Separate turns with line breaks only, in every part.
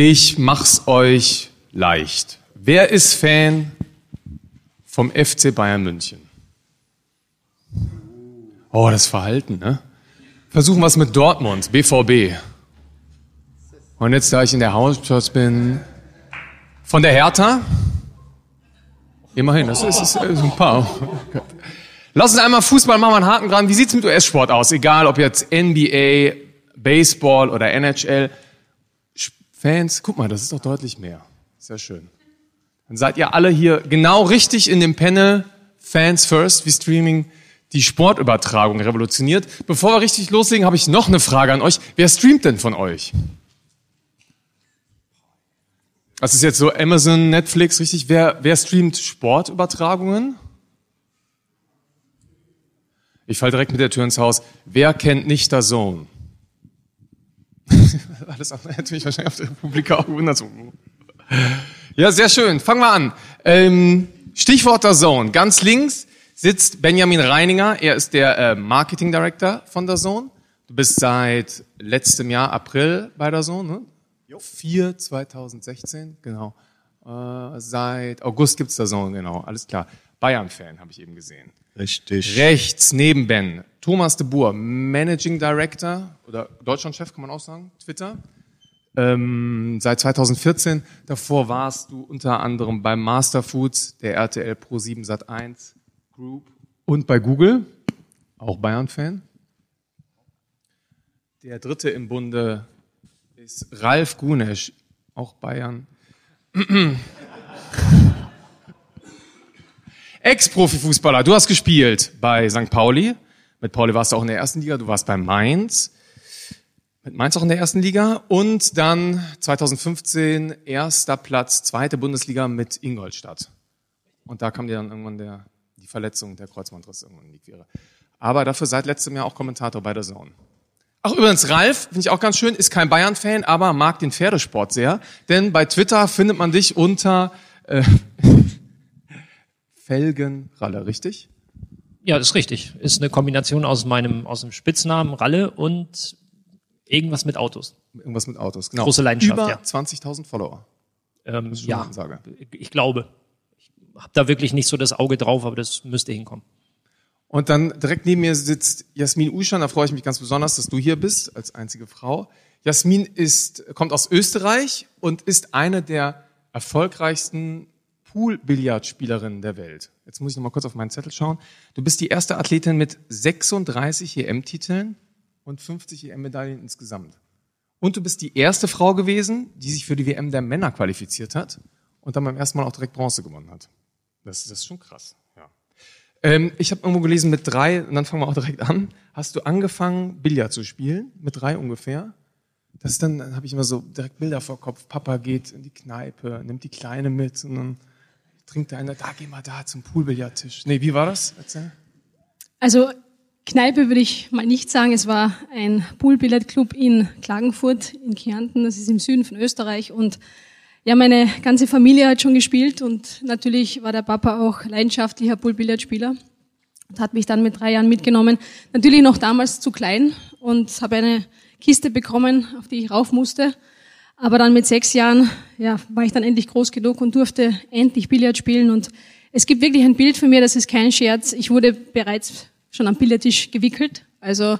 Ich mach's euch leicht. Wer ist Fan vom FC Bayern München? Oh, das Verhalten, ne? Versuchen wir mit Dortmund, BVB. Und jetzt, da ich in der Hauptstadt bin, von der Hertha? Immerhin, das ist, ist, ist ein paar. Lass uns einmal Fußball machen, einen Haken dran. Wie sieht's mit US-Sport aus? Egal, ob jetzt NBA, Baseball oder NHL. Fans, guck mal, das ist doch deutlich mehr. Sehr schön. Dann seid ihr alle hier genau richtig in dem Panel Fans First, wie Streaming die Sportübertragung revolutioniert. Bevor wir richtig loslegen, habe ich noch eine Frage an euch. Wer streamt denn von euch? Das ist jetzt so Amazon, Netflix, richtig? Wer, wer streamt Sportübertragungen? Ich fall direkt mit der Tür ins Haus. Wer kennt nicht der Zone? Alles andere hätte mich wahrscheinlich auf der Republik auch gewundert. Ja, sehr schön. Fangen wir an. Ähm, Stichwort der Zone. Ganz links sitzt Benjamin Reininger. Er ist der äh, Marketing Director von der Zone. Du bist seit letztem Jahr April bei der Zone, ne? Jo. 4 2016, genau. Äh, seit August gibt's der Zone, genau. Alles klar. Bayern-Fan habe ich eben gesehen.
Richtig.
Rechts neben Ben Thomas de Boer, Managing Director oder Deutschlandchef kann man auch sagen, Twitter. Ähm, seit 2014. Davor warst du unter anderem beim Master Foods, der RTL Pro 7 Sat 1 Group und bei Google, auch Bayern-Fan. Der dritte im Bunde ist Ralf Gunesch, auch Bayern. Ex-Profifußballer, du hast gespielt bei St. Pauli. Mit Pauli warst du auch in der ersten Liga, du warst bei Mainz. Mit Mainz auch in der ersten Liga. Und dann 2015 erster Platz, zweite Bundesliga mit Ingolstadt. Und da kam dir dann irgendwann der, die Verletzung, der Kreuzbandriss irgendwann in die Quere. Aber dafür seit letztem Jahr auch Kommentator bei der Zone. Ach, übrigens, Ralf, finde ich auch ganz schön, ist kein Bayern-Fan, aber mag den Pferdesport sehr. Denn bei Twitter findet man dich unter äh, Felgenralle, richtig?
Ja, das ist richtig. Ist eine Kombination aus meinem, aus dem Spitznamen Ralle und irgendwas mit Autos.
Irgendwas mit Autos, genau.
Große Leidenschaft,
Über
ja.
20.000 Follower.
Ähm, ja,
Ansage.
ich glaube. Ich habe da wirklich nicht so das Auge drauf, aber das müsste hinkommen.
Und dann direkt neben mir sitzt Jasmin Uschan, da freue ich mich ganz besonders, dass du hier bist, als einzige Frau. Jasmin ist, kommt aus Österreich und ist eine der erfolgreichsten Pool-Billardspielerinnen der Welt. Jetzt muss ich noch mal kurz auf meinen Zettel schauen. Du bist die erste Athletin mit 36 EM-Titeln und 50 EM-Medaillen insgesamt. Und du bist die erste Frau gewesen, die sich für die WM der Männer qualifiziert hat und dann beim ersten Mal auch direkt Bronze gewonnen hat. Das, das ist schon krass, ja. Ähm, ich habe irgendwo gelesen, mit drei, und dann fangen wir auch direkt an, hast du angefangen, Billard zu spielen, mit drei ungefähr. Das dann, dann habe ich immer so direkt Bilder vor Kopf. Papa geht in die Kneipe, nimmt die Kleine mit und dann trinkt der eine, da geh mal da zum Poolbillardtisch. Nee, wie war das? Erzähl.
Also Kneipe würde ich mal nicht sagen. Es war ein Poolbillardclub in Klagenfurt in Kärnten. Das ist im Süden von Österreich. Und ja, meine ganze Familie hat schon gespielt und natürlich war der Papa auch leidenschaftlicher Poolbillardspieler und hat mich dann mit drei Jahren mitgenommen. Natürlich noch damals zu klein und habe eine Kiste bekommen, auf die ich rauf musste. Aber dann mit sechs Jahren ja, war ich dann endlich groß genug und durfte endlich Billard spielen. Und es gibt wirklich ein Bild von mir, das ist kein Scherz. Ich wurde bereits schon am Billardtisch gewickelt. Also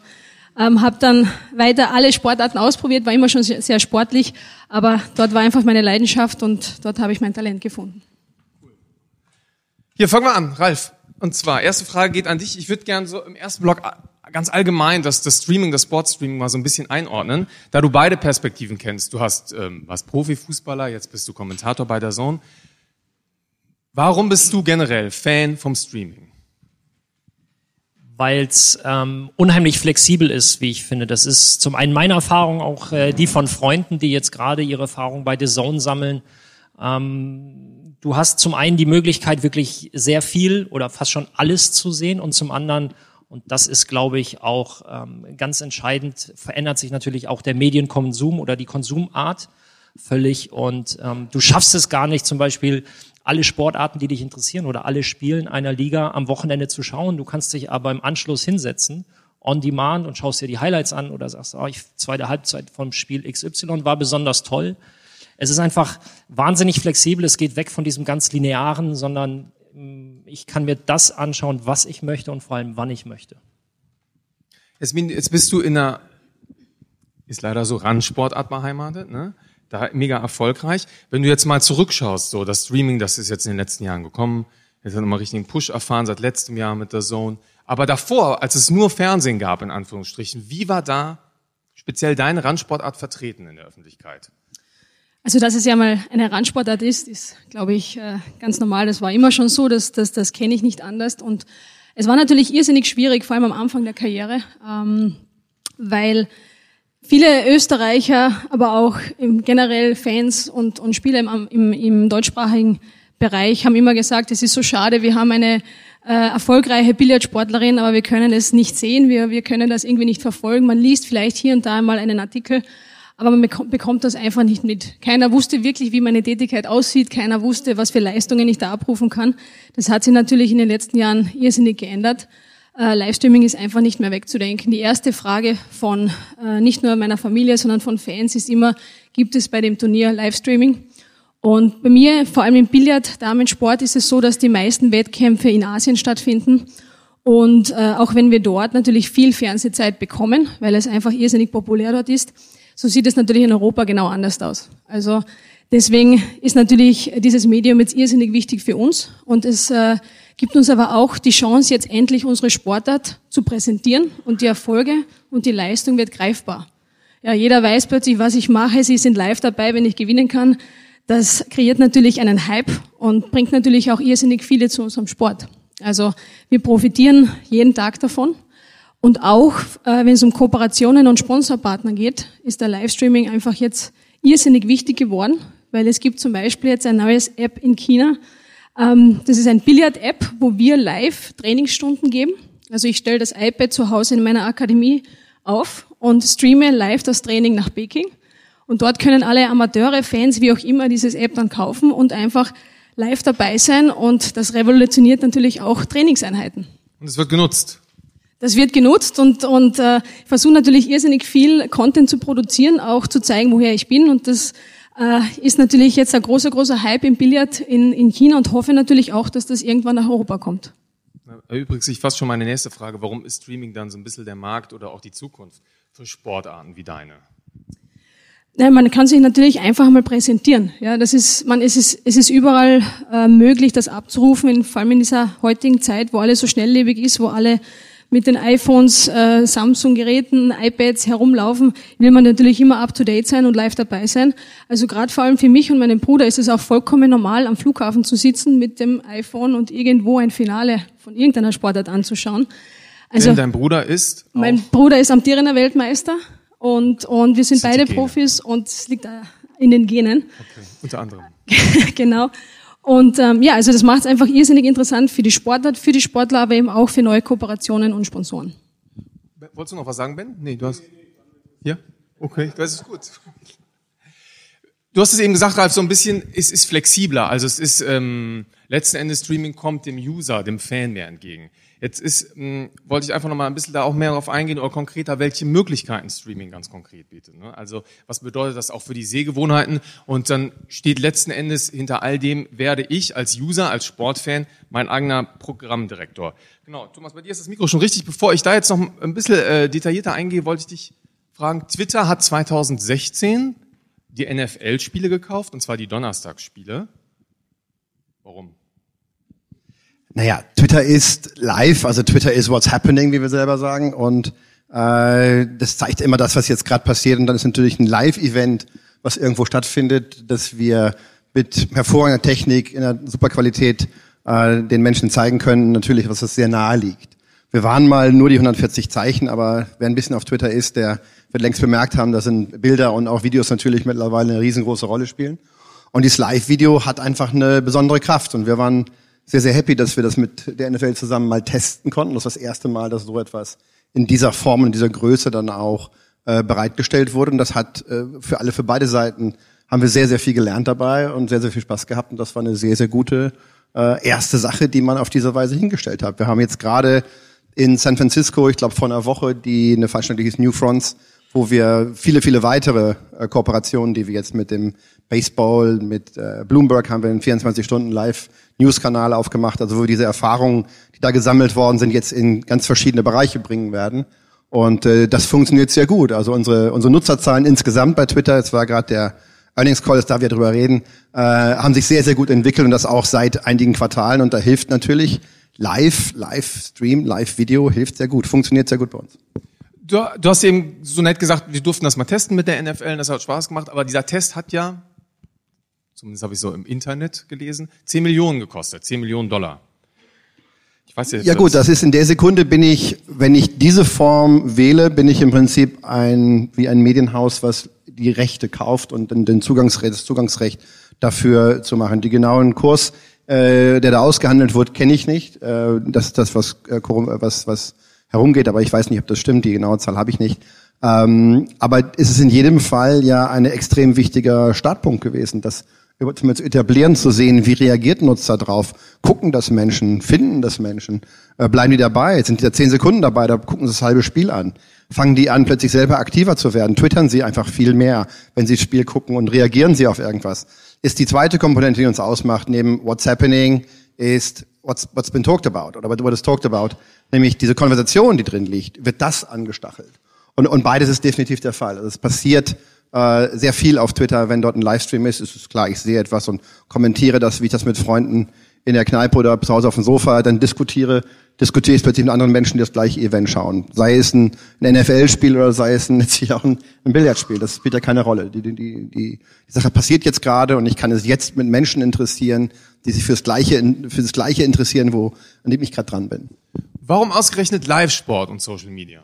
ähm, habe dann weiter alle Sportarten ausprobiert, war immer schon sehr, sehr sportlich, aber dort war einfach meine Leidenschaft und dort habe ich mein Talent gefunden.
Hier, fangen wir an, Ralf. Und zwar, erste Frage geht an dich. Ich würde gern so im ersten Block ganz allgemein das, das Streaming, das Sportstreaming mal so ein bisschen einordnen, da du beide Perspektiven kennst. Du hast, ähm, warst Profifußballer, jetzt bist du Kommentator bei der Zone. Warum bist du generell Fan vom Streaming?
weil es ähm, unheimlich flexibel ist, wie ich finde. Das ist zum einen meine Erfahrung, auch äh, die von Freunden, die jetzt gerade ihre Erfahrung bei The Zone sammeln. Ähm, du hast zum einen die Möglichkeit, wirklich sehr viel oder fast schon alles zu sehen und zum anderen, und das ist, glaube ich, auch ähm, ganz entscheidend, verändert sich natürlich auch der Medienkonsum oder die Konsumart völlig und ähm, du schaffst es gar nicht, zum Beispiel alle Sportarten, die dich interessieren oder alle Spielen einer Liga am Wochenende zu schauen. Du kannst dich aber im Anschluss hinsetzen, on demand und schaust dir die Highlights an oder sagst, oh, ich, zweite Halbzeit vom Spiel XY war besonders toll. Es ist einfach wahnsinnig flexibel. Es geht weg von diesem ganz linearen, sondern mm, ich kann mir das anschauen, was ich möchte und vor allem, wann ich möchte.
Jetzt bist du in einer, ist leider so Randsportart beheimatet, ne? Da mega erfolgreich. Wenn du jetzt mal zurückschaust, so das Streaming, das ist jetzt in den letzten Jahren gekommen, jetzt hat nochmal richtigen Push erfahren seit letztem Jahr mit der Zone. Aber davor, als es nur Fernsehen gab, in Anführungsstrichen, wie war da speziell deine Randsportart vertreten in der Öffentlichkeit?
Also, dass es ja mal eine Randsportart ist, ist, glaube ich, äh, ganz normal. Das war immer schon so, das, das, das kenne ich nicht anders. Und es war natürlich irrsinnig schwierig, vor allem am Anfang der Karriere, ähm, weil viele Österreicher, aber auch generell Fans und, und Spieler im, im, im deutschsprachigen Bereich haben immer gesagt, es ist so schade, wir haben eine äh, erfolgreiche Billardsportlerin, aber wir können es nicht sehen, wir, wir können das irgendwie nicht verfolgen. Man liest vielleicht hier und da mal einen Artikel, aber man bekommt das einfach nicht mit. Keiner wusste wirklich, wie meine Tätigkeit aussieht, keiner wusste, was für Leistungen ich da abrufen kann. Das hat sich natürlich in den letzten Jahren irrsinnig geändert. Äh, Livestreaming ist einfach nicht mehr wegzudenken. Die erste Frage von äh, nicht nur meiner Familie, sondern von Fans ist immer, gibt es bei dem Turnier Livestreaming? Und bei mir, vor allem im Billard, Damensport, ist es so, dass die meisten Wettkämpfe in Asien stattfinden. Und äh, auch wenn wir dort natürlich viel Fernsehzeit bekommen, weil es einfach irrsinnig populär dort ist, so sieht es natürlich in Europa genau anders aus. Also deswegen ist natürlich dieses Medium jetzt irrsinnig wichtig für uns und es äh, gibt uns aber auch die Chance, jetzt endlich unsere Sportart zu präsentieren und die Erfolge und die Leistung wird greifbar. Ja, jeder weiß plötzlich, was ich mache. Sie sind live dabei, wenn ich gewinnen kann. Das kreiert natürlich einen Hype und bringt natürlich auch irrsinnig viele zu unserem Sport. Also wir profitieren jeden Tag davon. Und auch, äh, wenn es um Kooperationen und Sponsorpartner geht, ist der Livestreaming einfach jetzt irrsinnig wichtig geworden, weil es gibt zum Beispiel jetzt ein neues App in China. Ähm, das ist ein Billard-App, wo wir live Trainingsstunden geben. Also ich stelle das iPad zu Hause in meiner Akademie auf und streame live das Training nach Peking. Und dort können alle Amateure, Fans, wie auch immer, dieses App dann kaufen und einfach live dabei sein. Und das revolutioniert natürlich auch Trainingseinheiten.
Und es wird genutzt.
Das wird genutzt und, und äh, ich versuche natürlich irrsinnig viel Content zu produzieren, auch zu zeigen, woher ich bin. Und das äh, ist natürlich jetzt ein großer, großer Hype im Billard in, in China und hoffe natürlich auch, dass das irgendwann nach Europa kommt.
Übrigens, ich fasse schon meine nächste Frage. Warum ist Streaming dann so ein bisschen der Markt oder auch die Zukunft für Sportarten wie deine?
Ja, man kann sich natürlich einfach mal präsentieren. Ja, das ist, man, es ist, es ist überall äh, möglich, das abzurufen, in, vor allem in dieser heutigen Zeit, wo alles so schnelllebig ist, wo alle mit den iPhones, äh, Samsung-Geräten, iPads herumlaufen, will man natürlich immer up-to-date sein und live dabei sein. Also gerade vor allem für mich und meinen Bruder ist es auch vollkommen normal, am Flughafen zu sitzen mit dem iPhone und irgendwo ein Finale von irgendeiner Sportart anzuschauen.
Also, Denn dein Bruder ist?
Mein Bruder ist amtierender Weltmeister. Und, und wir sind, sind beide Profis und es liegt in den Genen.
Okay, unter anderem.
genau. Und ähm, ja, also das macht es einfach irrsinnig interessant für die Sportart, für die Sportler, aber eben auch für neue Kooperationen und Sponsoren.
Wolltest du noch was sagen, Ben? Nee, du hast. Ja? Okay, das ist gut. Du hast es eben gesagt, Ralf, so ein bisschen, es ist flexibler. Also es ist, ähm, letzten Endes Streaming kommt dem User, dem Fan mehr entgegen. Jetzt ist, mh, hm, wollte ich einfach noch mal ein bisschen da auch mehr darauf eingehen oder konkreter, welche Möglichkeiten Streaming ganz konkret bietet. Ne? Also was bedeutet das auch für die Sehgewohnheiten? Und dann steht letzten Endes hinter all dem, werde ich als User, als Sportfan mein eigener Programmdirektor. Genau, Thomas, bei dir ist das Mikro schon richtig. Bevor ich da jetzt noch ein bisschen äh, detaillierter eingehe, wollte ich dich fragen, Twitter hat 2016 die NFL-Spiele gekauft, und zwar die Donnerstagsspiele. Warum?
Naja, Twitter ist live, also Twitter ist what's happening, wie wir selber sagen. Und äh, das zeigt immer das, was jetzt gerade passiert. Und dann ist natürlich ein Live-Event, was irgendwo stattfindet, dass wir mit hervorragender Technik in einer super Qualität äh, den Menschen zeigen können. Natürlich, was das sehr nahe liegt. Wir waren mal nur die 140 Zeichen, aber wer ein bisschen auf Twitter ist, der wird längst bemerkt haben, dass in Bilder und auch Videos natürlich mittlerweile eine riesengroße Rolle spielen. Und dieses Live-Video hat einfach eine besondere Kraft. Und wir waren sehr, sehr happy, dass wir das mit der NFL zusammen mal testen konnten. Das ist das erste Mal, dass so etwas in dieser Form und dieser Größe dann auch äh, bereitgestellt wurde. Und das hat äh, für alle, für beide Seiten, haben wir sehr, sehr viel gelernt dabei und sehr, sehr viel Spaß gehabt. Und das war eine sehr, sehr gute äh, erste Sache, die man auf diese Weise hingestellt hat. Wir haben jetzt gerade in San Francisco, ich glaube vor einer Woche, die eine Veranstaltung, hieß New Fronts, wo wir viele, viele weitere äh, Kooperationen, die wir jetzt mit dem Baseball, mit äh, Bloomberg haben wir einen 24 Stunden Live-News-Kanal aufgemacht, also wo wir diese Erfahrungen, die da gesammelt worden sind, jetzt in ganz verschiedene Bereiche bringen werden. Und äh, das funktioniert sehr gut. Also unsere, unsere Nutzerzahlen insgesamt bei Twitter, jetzt war gerade der Earnings Call, da wir drüber reden, äh, haben sich sehr, sehr gut entwickelt und das auch seit einigen Quartalen. Und da hilft natürlich Live, Live-Stream, Live-Video, hilft sehr gut, funktioniert sehr gut bei uns.
Du, du hast eben so nett gesagt, wir durften das mal testen mit der NFL, und das hat Spaß gemacht, aber dieser Test hat ja, zumindest habe ich so im Internet gelesen, 10 Millionen gekostet, 10 Millionen Dollar.
Ich weiß jetzt, ja gut, das ist in der Sekunde bin ich, wenn ich diese Form wähle, bin ich im Prinzip ein wie ein Medienhaus, was die Rechte kauft und den, den Zugangsrecht, das Zugangsrecht dafür zu machen. Die genauen Kurs, äh, der da ausgehandelt wird, kenne ich nicht. Äh, das ist das, was, äh, was, was herumgeht, aber ich weiß nicht, ob das stimmt. Die genaue Zahl habe ich nicht. Ähm, aber es ist in jedem Fall ja ein extrem wichtiger Startpunkt gewesen, das zu etablieren, zu sehen, wie reagiert Nutzer drauf, gucken das Menschen, finden das Menschen, äh, bleiben die dabei, sind die da zehn Sekunden dabei, da gucken sie das halbe Spiel an fangen die an, plötzlich selber aktiver zu werden, twittern sie einfach viel mehr, wenn sie das Spiel gucken und reagieren sie auf irgendwas. Ist die zweite Komponente, die uns ausmacht, neben What's Happening, ist What's, what's been talked about oder what is talked about, nämlich diese Konversation, die drin liegt, wird das angestachelt. Und, und beides ist definitiv der Fall. Also es passiert äh, sehr viel auf Twitter, wenn dort ein Livestream ist, ist es klar, ich sehe etwas und kommentiere das, wie ich das mit Freunden in der Kneipe oder zu Hause auf dem Sofa dann diskutiere, diskutiere ich plötzlich mit anderen Menschen, die das gleiche Event schauen. Sei es ein, NFL-Spiel oder sei es ein, letztlich auch ein, ein Billardspiel. Das spielt ja keine Rolle. Die, die, die, die Sache passiert jetzt gerade und ich kann es jetzt mit Menschen interessieren, die sich fürs Gleiche, für das Gleiche interessieren, wo, an dem ich gerade dran bin.
Warum ausgerechnet Live-Sport und Social Media?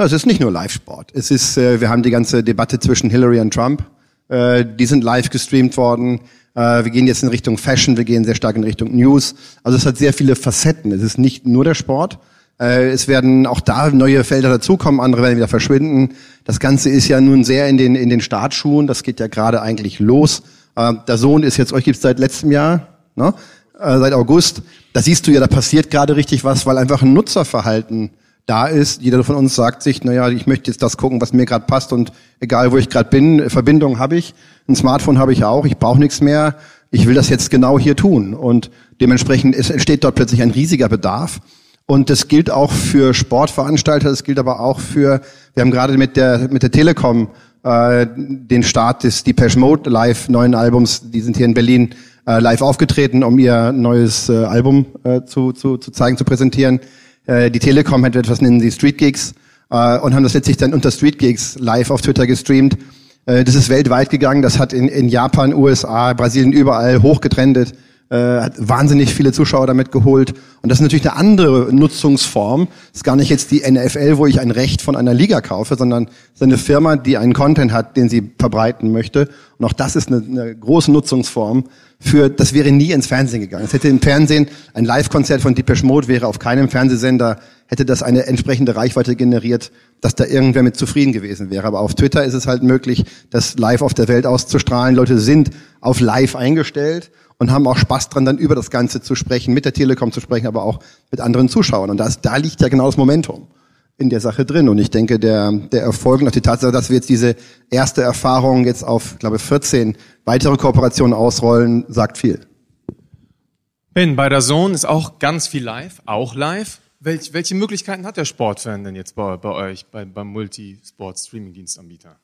Ja, es ist nicht nur Live-Sport. Es ist, äh, wir haben die ganze Debatte zwischen Hillary und Trump. Äh, die sind live gestreamt worden. Äh, wir gehen jetzt in Richtung Fashion, wir gehen sehr stark in Richtung News. Also es hat sehr viele Facetten. Es ist nicht nur der Sport. Äh, es werden auch da neue Felder dazukommen, andere werden wieder verschwinden. Das Ganze ist ja nun sehr in den, in den Startschuhen. Das geht ja gerade eigentlich los. Äh, der Sohn ist jetzt, euch gibt's seit letztem Jahr, ne? seit August. Da siehst du ja, da passiert gerade richtig was, weil einfach ein Nutzerverhalten da ist. Jeder von uns sagt sich, naja, ich möchte jetzt das gucken, was mir gerade passt und egal wo ich gerade bin, Verbindung habe ich, ein Smartphone habe ich auch, ich brauche nichts mehr, ich will das jetzt genau hier tun. Und dementsprechend entsteht dort plötzlich ein riesiger Bedarf. Und das gilt auch für Sportveranstalter, das gilt aber auch für, wir haben gerade mit der, mit der Telekom äh, den Start des Depeche Mode Live neuen Albums, die sind hier in Berlin äh, live aufgetreten, um ihr neues äh, Album äh, zu, zu, zu zeigen, zu präsentieren. Äh, die Telekom hat etwas nennen sie Street Gigs äh, und haben das letztlich dann unter Street Gigs live auf Twitter gestreamt. Äh, das ist weltweit gegangen, das hat in, in Japan, USA, Brasilien überall hochgetrendet äh, hat wahnsinnig viele Zuschauer damit geholt. Und das ist natürlich eine andere Nutzungsform. Das ist gar nicht jetzt die NFL, wo ich ein Recht von einer Liga kaufe, sondern es ist eine Firma, die einen Content hat, den sie verbreiten möchte. Und auch das ist eine, eine große Nutzungsform für, das wäre nie ins Fernsehen gegangen. Es hätte im Fernsehen, ein Live-Konzert von Depeche Mode wäre auf keinem Fernsehsender, hätte das eine entsprechende Reichweite generiert, dass da irgendwer mit zufrieden gewesen wäre. Aber auf Twitter ist es halt möglich, das live auf der Welt auszustrahlen. Leute sind auf live eingestellt und haben auch Spaß dran, dann über das Ganze zu sprechen, mit der Telekom zu sprechen, aber auch mit anderen Zuschauern. Und das, da liegt ja genau das Momentum in der Sache drin. Und ich denke, der, der Erfolg und auch die Tatsache, dass wir jetzt diese erste Erfahrung jetzt auf, glaube 14 weitere Kooperationen ausrollen, sagt viel.
Ben, bei der Zone ist auch ganz viel live, auch live. Welch, welche Möglichkeiten hat der Sportfan denn jetzt bei, bei euch, bei, beim Multisport-Streaming-Dienstanbieter?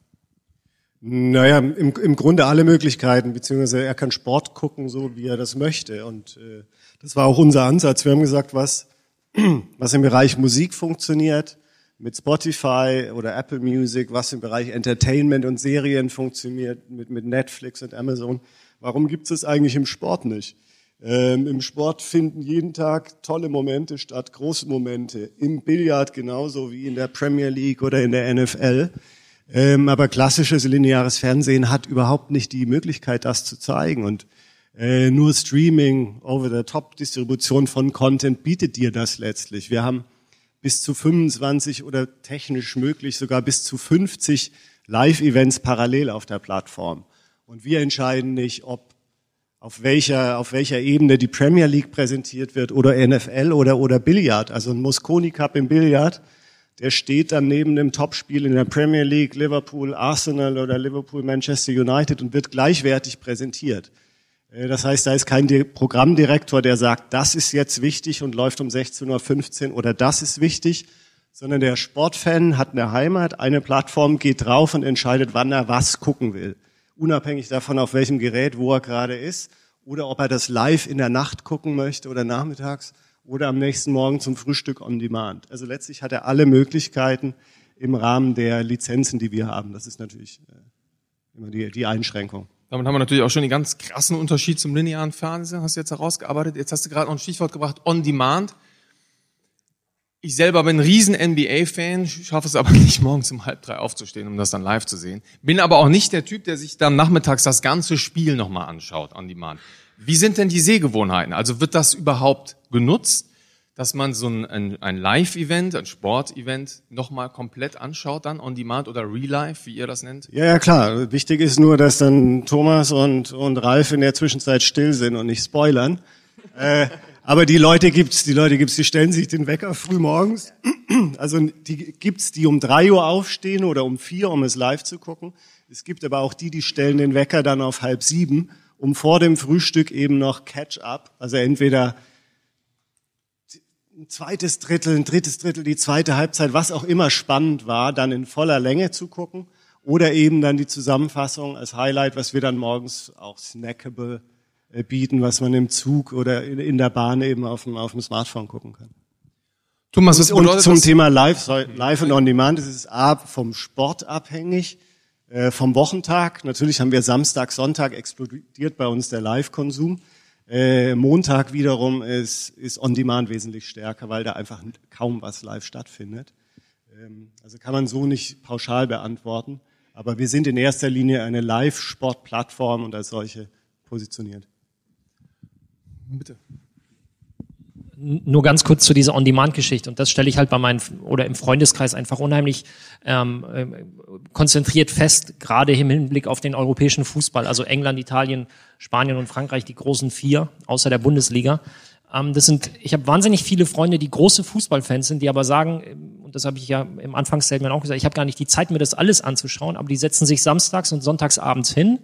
Naja, im, im Grunde alle Möglichkeiten, beziehungsweise er kann Sport gucken, so wie er das möchte. Und äh, das war auch unser Ansatz. Wir haben gesagt, was, was im Bereich Musik funktioniert, mit Spotify oder Apple Music, was im Bereich Entertainment und Serien funktioniert, mit, mit Netflix und Amazon. Warum gibt es eigentlich im Sport nicht? Ähm, Im Sport finden jeden Tag tolle Momente statt, große Momente. Im Billard genauso wie in der Premier League oder in der NFL. Ähm, aber klassisches lineares Fernsehen hat überhaupt nicht die Möglichkeit, das zu zeigen. Und äh, nur Streaming, Over-the-Top-Distribution von Content bietet dir das letztlich. Wir haben bis zu 25 oder technisch möglich sogar bis zu 50 Live-Events parallel auf der Plattform. Und wir entscheiden nicht, ob auf welcher, auf welcher Ebene die Premier League präsentiert wird oder NFL oder, oder Billard. Also ein Mosconi Cup im Billard der steht dann neben dem Topspiel in der Premier League, Liverpool, Arsenal oder Liverpool, Manchester United und wird gleichwertig präsentiert. Äh, das heißt, da ist kein Programmdirektor, der sagt, das ist jetzt wichtig und läuft um 16.15 Uhr oder das ist wichtig, sondern der Sportfan hat eine Heimat, eine Plattform, geht drauf und entscheidet, wann er was gucken will. Unabhängig davon, auf welchem Gerät, wo er gerade ist oder ob er das live in der Nacht gucken möchte oder nachmittags oder am nächsten Morgen zum Frühstück on demand. Also letztlich hat er alle Möglichkeiten im Rahmen der Lizenzen, die wir haben. Das ist natürlich äh, immer die, die Einschränkung.
Damit haben wir natürlich auch schon den ganz krassen Unterschied zum linearen Fernsehen, hast du jetzt herausgearbeitet. Jetzt hast du gerade noch ein Stichwort gebracht, on demand. Ich selber bin ein riesen NBA-Fan, schaffe es aber nicht, morgens um halb drei aufzustehen, um das dann live zu sehen. Bin aber auch nicht der Typ, der sich dann nachmittags das ganze Spiel nochmal anschaut, on demand. Wie sind denn die Sehgewohnheiten? Also wird das überhaupt genutzt, dass man so ein, ein Live-Event, ein Sport-Event nochmal komplett anschaut dann, on demand oder real life, wie ihr das nennt?
Ja, ja, klar. Wichtig ist nur, dass dann Thomas und, und Ralf in der Zwischenzeit still sind und nicht spoilern. äh, aber die Leute gibt's, die Leute gibt's, die stellen sich den Wecker früh morgens. Also die gibt's, die um drei Uhr aufstehen oder um vier, um es live zu gucken. Es gibt aber auch die, die stellen den Wecker dann auf halb sieben um vor dem Frühstück eben noch Catch-up, also entweder ein zweites Drittel, ein drittes Drittel, die zweite Halbzeit, was auch immer spannend war, dann in voller Länge zu gucken oder eben dann die Zusammenfassung als Highlight, was wir dann morgens auch snackable äh, bieten, was man im Zug oder in der Bahn eben auf dem, auf dem Smartphone gucken kann.
Thomas, was
und zum Thema Live, Live und On Demand, es ist A, vom Sport abhängig. Äh, vom Wochentag. Natürlich haben wir Samstag, Sonntag explodiert bei uns der Live-Konsum. Äh, Montag wiederum ist, ist On-Demand wesentlich stärker, weil da einfach kaum was live stattfindet. Ähm, also kann man so nicht pauschal beantworten. Aber wir sind in erster Linie eine Live-Sport-Plattform und als solche positioniert.
Bitte nur ganz kurz zu dieser On-Demand-Geschichte. Und das stelle ich halt bei meinen oder im Freundeskreis einfach unheimlich ähm, äh, konzentriert fest, gerade im Hinblick auf den europäischen Fußball, also England, Italien, Spanien und Frankreich, die großen vier, außer der Bundesliga. Ähm, das sind, ich habe wahnsinnig viele Freunde, die große Fußballfans sind, die aber sagen, ähm, und das habe ich ja im Anfangsstatement auch gesagt, ich habe gar nicht die Zeit, mir das alles anzuschauen, aber die setzen sich samstags und sonntags abends hin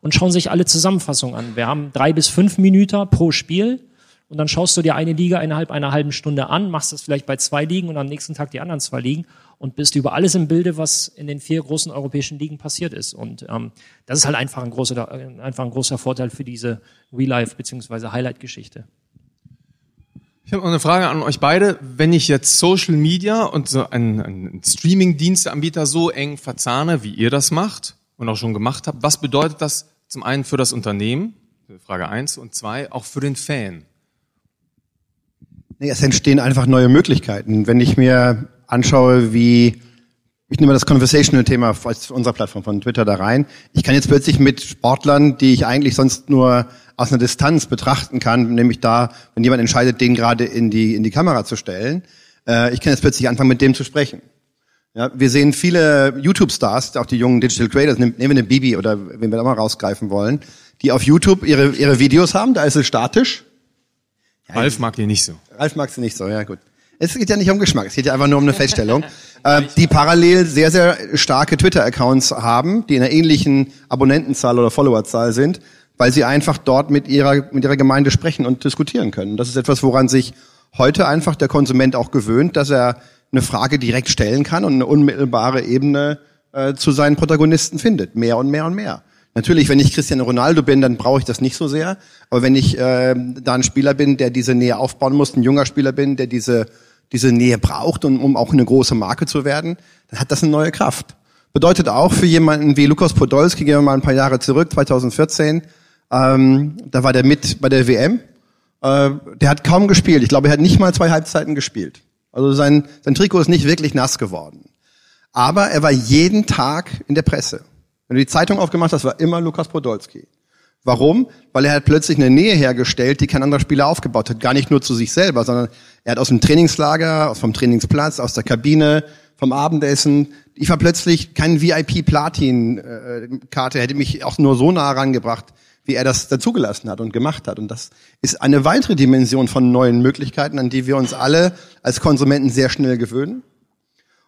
und schauen sich alle Zusammenfassungen an. Wir haben drei bis fünf Minuten pro Spiel und dann schaust du dir eine Liga innerhalb einer halben Stunde an, machst das vielleicht bei zwei Ligen und am nächsten Tag die anderen zwei Ligen und bist über alles im Bilde, was in den vier großen europäischen Ligen passiert ist. Und ähm, das ist halt einfach ein großer, einfach ein großer Vorteil für diese Real-Life- bzw. Highlight-Geschichte.
Ich habe noch eine Frage an euch beide. Wenn ich jetzt Social Media und so einen, einen Streaming-Diensteanbieter so eng verzahne, wie ihr das macht und auch schon gemacht habt, was bedeutet das zum einen für das Unternehmen, Frage eins, und zwei, auch für den Fan?
Es entstehen einfach neue Möglichkeiten. Wenn ich mir anschaue, wie ich nehme das Conversational-Thema aus unserer Plattform von Twitter da rein. Ich kann jetzt plötzlich mit Sportlern, die ich eigentlich sonst nur aus einer Distanz betrachten kann, nämlich da, wenn jemand entscheidet, den gerade in die in die Kamera zu stellen, äh, ich kann jetzt plötzlich anfangen, mit dem zu sprechen. Ja, wir sehen viele YouTube-Stars, auch die jungen Digital Creators, nehmen wir eine Bibi oder wen wir da mal rausgreifen wollen, die auf YouTube ihre ihre Videos haben, da ist es statisch
ja, Ralf mag die nicht so.
Ralf mag sie nicht so, ja gut. Es geht ja nicht um Geschmack, es geht ja einfach nur um eine Feststellung. äh, die parallel sehr, sehr starke Twitter-Accounts haben, die in einer ähnlichen Abonnentenzahl oder Followerzahl sind, weil sie einfach dort mit ihrer, mit ihrer Gemeinde sprechen und diskutieren können. Das ist etwas, woran sich heute einfach der Konsument auch gewöhnt, dass er eine Frage direkt stellen kann und eine unmittelbare Ebene äh, zu seinen Protagonisten findet. Mehr und mehr und mehr. Natürlich, wenn ich Cristiano Ronaldo bin, dann brauche ich das nicht so sehr. Aber wenn ich äh, da ein Spieler bin, der diese Nähe aufbauen muss, ein junger Spieler bin, der diese, diese Nähe braucht, um, um auch eine große Marke zu werden, dann hat das eine neue Kraft. Bedeutet auch für jemanden wie Lukas Podolski, gehen wir mal ein paar Jahre zurück, 2014, ähm, da war der mit bei der WM. Äh, der hat kaum gespielt. Ich glaube, er hat nicht mal zwei Halbzeiten gespielt. Also sein, sein Trikot ist nicht wirklich nass geworden. Aber er war jeden Tag in der Presse. Wenn du die Zeitung aufgemacht hast, war immer Lukas Podolski. Warum? Weil er hat plötzlich eine Nähe hergestellt, die kein anderer Spieler aufgebaut hat. Gar nicht nur zu sich selber, sondern er hat aus dem Trainingslager, vom Trainingsplatz, aus der Kabine, vom Abendessen. Ich war plötzlich kein VIP-Platin-Karte, hätte mich auch nur so nah rangebracht, wie er das dazugelassen hat und gemacht hat. Und das ist eine weitere Dimension von neuen Möglichkeiten, an die wir uns alle als Konsumenten sehr schnell gewöhnen.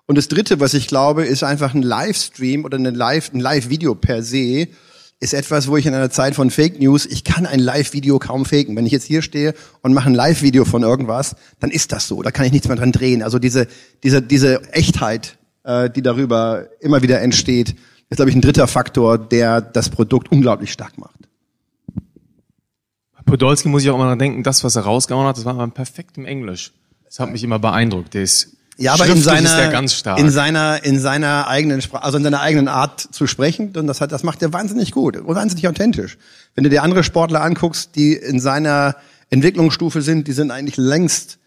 Und das Dritte, was ich glaube, ist einfach ein Livestream oder eine Live, ein Live-Video per se, ist etwas, wo ich in einer Zeit von Fake News, ich kann ein Live-Video kaum faken. Wenn ich jetzt hier stehe und mache ein Live-Video von irgendwas, dann ist das so. Da kann ich nichts mehr dran drehen. Also diese, diese, diese Echtheit, äh, die darüber immer wieder entsteht, ist, glaube ich, ein dritter Faktor, der das Produkt unglaublich stark macht.
Podolski muss ich auch immer dran denken, das, was er rausgehauen hat, das war immer perfekt im Englisch. Das hat mich immer beeindruckt. Der ist
ja, aber in seiner,
ist der ganz stark.
in seiner, in seiner eigenen Sprache, also in seiner eigenen Art zu sprechen, dann das hat, das macht er wahnsinnig gut und wahnsinnig authentisch. Wenn du dir andere Sportler anguckst, die in seiner Entwicklungsstufe sind, die sind eigentlich längst,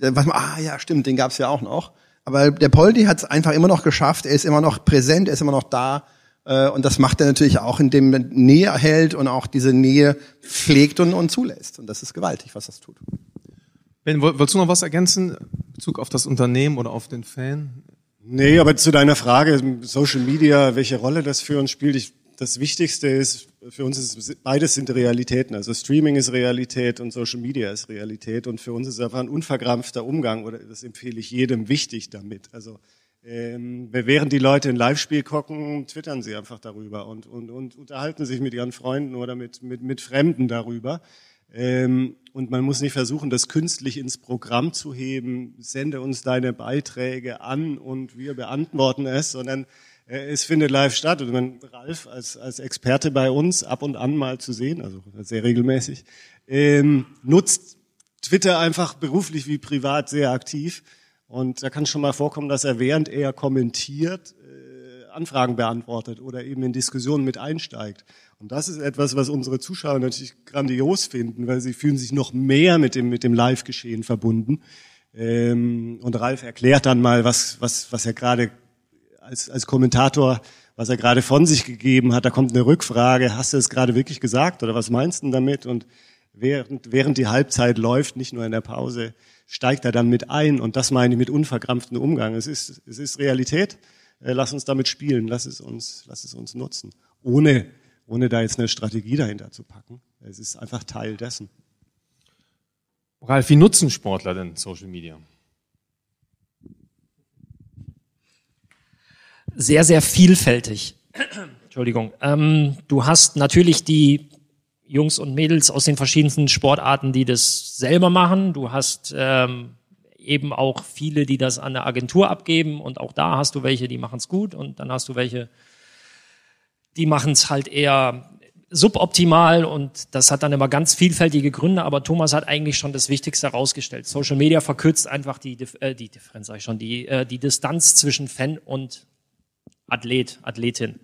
äh, was man, ah ja, stimmt, den gab's ja auch noch. Aber der Poldi hat es einfach immer noch geschafft. Er ist immer noch präsent, er ist immer noch da. Äh, und das macht er natürlich auch, indem er Nähe hält und auch diese Nähe pflegt und, und zulässt. Und das ist gewaltig, was das tut.
Ben, wolltest du noch was ergänzen in Bezug auf das Unternehmen oder auf den Fan?
Nee, aber zu deiner Frage, Social Media, welche Rolle das für uns spielt, ich, das Wichtigste ist, für uns ist, beides sind Realitäten. Also Streaming ist Realität und Social Media ist Realität. Und für uns ist einfach ein unverkrampfter Umgang, oder das empfehle ich jedem wichtig damit. Also ähm, während die Leute ein Live-Spiel gucken, twittern sie einfach darüber und, und, und unterhalten sich mit ihren Freunden oder mit, mit, mit Fremden darüber. Ähm, und man muss nicht versuchen, das künstlich ins Programm zu heben, sende uns deine Beiträge an und wir beantworten es, sondern äh, es findet live statt. Und wenn Ralf als, als Experte bei uns ab und an mal zu sehen, also sehr regelmäßig, ähm, nutzt Twitter einfach beruflich wie privat sehr aktiv. Und da kann schon mal vorkommen, dass er während er kommentiert, äh, Anfragen beantwortet oder eben in Diskussionen mit einsteigt. Und das ist etwas, was unsere Zuschauer natürlich grandios finden, weil sie fühlen sich noch mehr mit dem, mit dem Live-Geschehen verbunden. Ähm, und Ralf erklärt dann mal, was, was, was er gerade als, als Kommentator, was er gerade von sich gegeben hat. Da kommt eine Rückfrage, hast du es gerade wirklich gesagt oder was meinst du damit? Und während, während die Halbzeit läuft, nicht nur in der Pause, steigt er dann mit ein. Und das meine ich mit unverkrampftem Umgang. Es ist, es ist Realität. Äh, lass uns damit spielen, lass es uns, lass es uns nutzen. Ohne ohne da jetzt eine Strategie dahinter zu packen. Es ist einfach Teil dessen.
Ralf, wie nutzen Sportler denn Social Media?
Sehr, sehr vielfältig. Entschuldigung. Ähm, du hast natürlich die Jungs und Mädels aus den verschiedensten Sportarten, die das selber machen. Du hast ähm, eben auch viele, die das an eine Agentur abgeben und auch da hast du welche, die machen es gut und dann hast du welche, die machen es halt eher suboptimal und das hat dann immer ganz vielfältige Gründe, aber Thomas hat eigentlich schon das Wichtigste herausgestellt. Social Media verkürzt einfach die, äh, die Differenz, sag ich schon, die, äh, die Distanz zwischen Fan und Athlet, Athletin.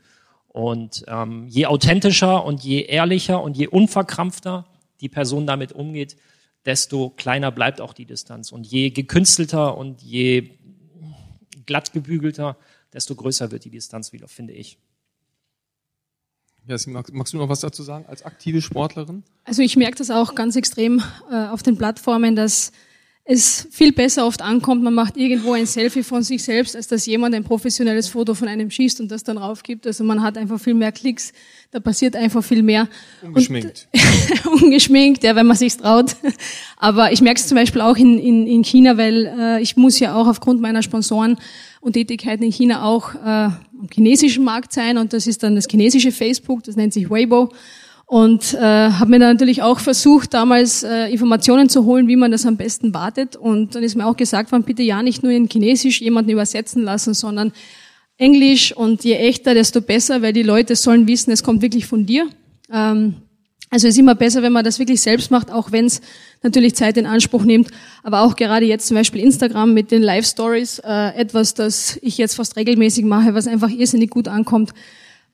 Und ähm, je authentischer und je ehrlicher und je unverkrampfter die Person damit umgeht, desto kleiner bleibt auch die Distanz. Und je gekünstelter und je glatt gebügelter, desto größer wird die Distanz wieder, finde ich.
Jasmin, magst, magst, du noch was dazu sagen als aktive Sportlerin?
Also ich merke das auch ganz extrem äh, auf den Plattformen, dass es viel besser oft ankommt, man macht irgendwo ein Selfie von sich selbst, als dass jemand ein professionelles Foto von einem schießt und das dann raufgibt. Also man hat einfach viel mehr Klicks, da passiert einfach viel mehr.
Ungeschminkt.
Und, ungeschminkt, ja, wenn man sich traut. Aber ich merke es zum Beispiel auch in, in, in China, weil äh, ich muss ja auch aufgrund meiner Sponsoren und Tätigkeiten in China auch äh, am chinesischen Markt sein und das ist dann das chinesische Facebook, das nennt sich Weibo. Und äh, habe mir dann natürlich auch versucht, damals äh, Informationen zu holen, wie man das am besten wartet. Und dann ist mir auch gesagt worden, bitte ja nicht nur in Chinesisch jemanden übersetzen lassen, sondern Englisch und je echter, desto besser, weil die Leute sollen wissen, es kommt wirklich von dir. Ähm, also es ist immer besser, wenn man das wirklich selbst macht, auch wenn es natürlich Zeit in Anspruch nimmt. Aber auch gerade jetzt zum Beispiel Instagram mit den Live-Stories, äh, etwas, das ich jetzt fast regelmäßig mache, was einfach irrsinnig gut ankommt.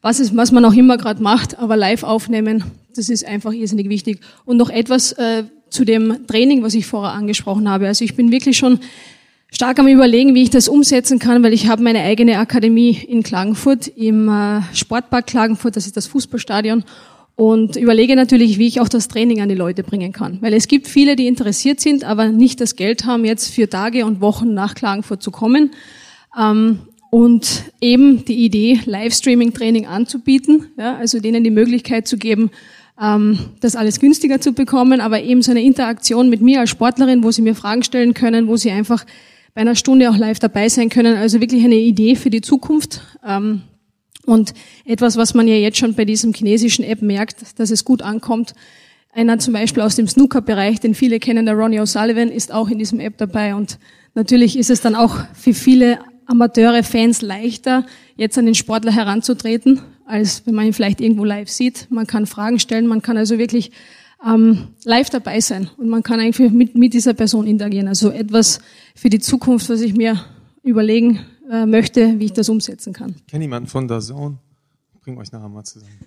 Was, ist, was man auch immer gerade macht, aber live aufnehmen, das ist einfach irrsinnig wichtig. Und noch etwas äh, zu dem Training, was ich vorher angesprochen habe. Also ich bin wirklich schon stark am überlegen, wie ich das umsetzen kann, weil ich habe meine eigene Akademie in Klagenfurt, im äh, Sportpark Klagenfurt, das ist das Fußballstadion und überlege natürlich, wie ich auch das Training an die Leute bringen kann. Weil es gibt viele, die interessiert sind, aber nicht das Geld haben, jetzt für Tage und Wochen nach Klagenfurt zu kommen. Ähm, und eben die Idee, Livestreaming-Training anzubieten, ja, also denen die Möglichkeit zu geben, ähm, das alles günstiger zu bekommen, aber eben so eine Interaktion mit mir als Sportlerin, wo sie mir Fragen stellen können, wo sie einfach bei einer Stunde auch live dabei sein können. Also wirklich eine Idee für die Zukunft. Ähm, und etwas, was man ja jetzt schon bei diesem chinesischen App merkt, dass es gut ankommt. Einer zum Beispiel aus dem Snooker-Bereich, den viele kennen, der Ronnie O'Sullivan, ist auch in diesem App dabei. Und natürlich ist es dann auch für viele Amateure, Fans leichter, jetzt an den Sportler heranzutreten, als wenn man ihn vielleicht irgendwo live sieht. Man kann Fragen stellen, man kann also wirklich ähm, live dabei sein und man kann eigentlich mit, mit dieser Person interagieren. Also etwas für die Zukunft, was ich mir überlegen äh, möchte, wie ich das umsetzen kann.
Ich kenne jemanden von der Zone. Bring euch nachher mal zusammen.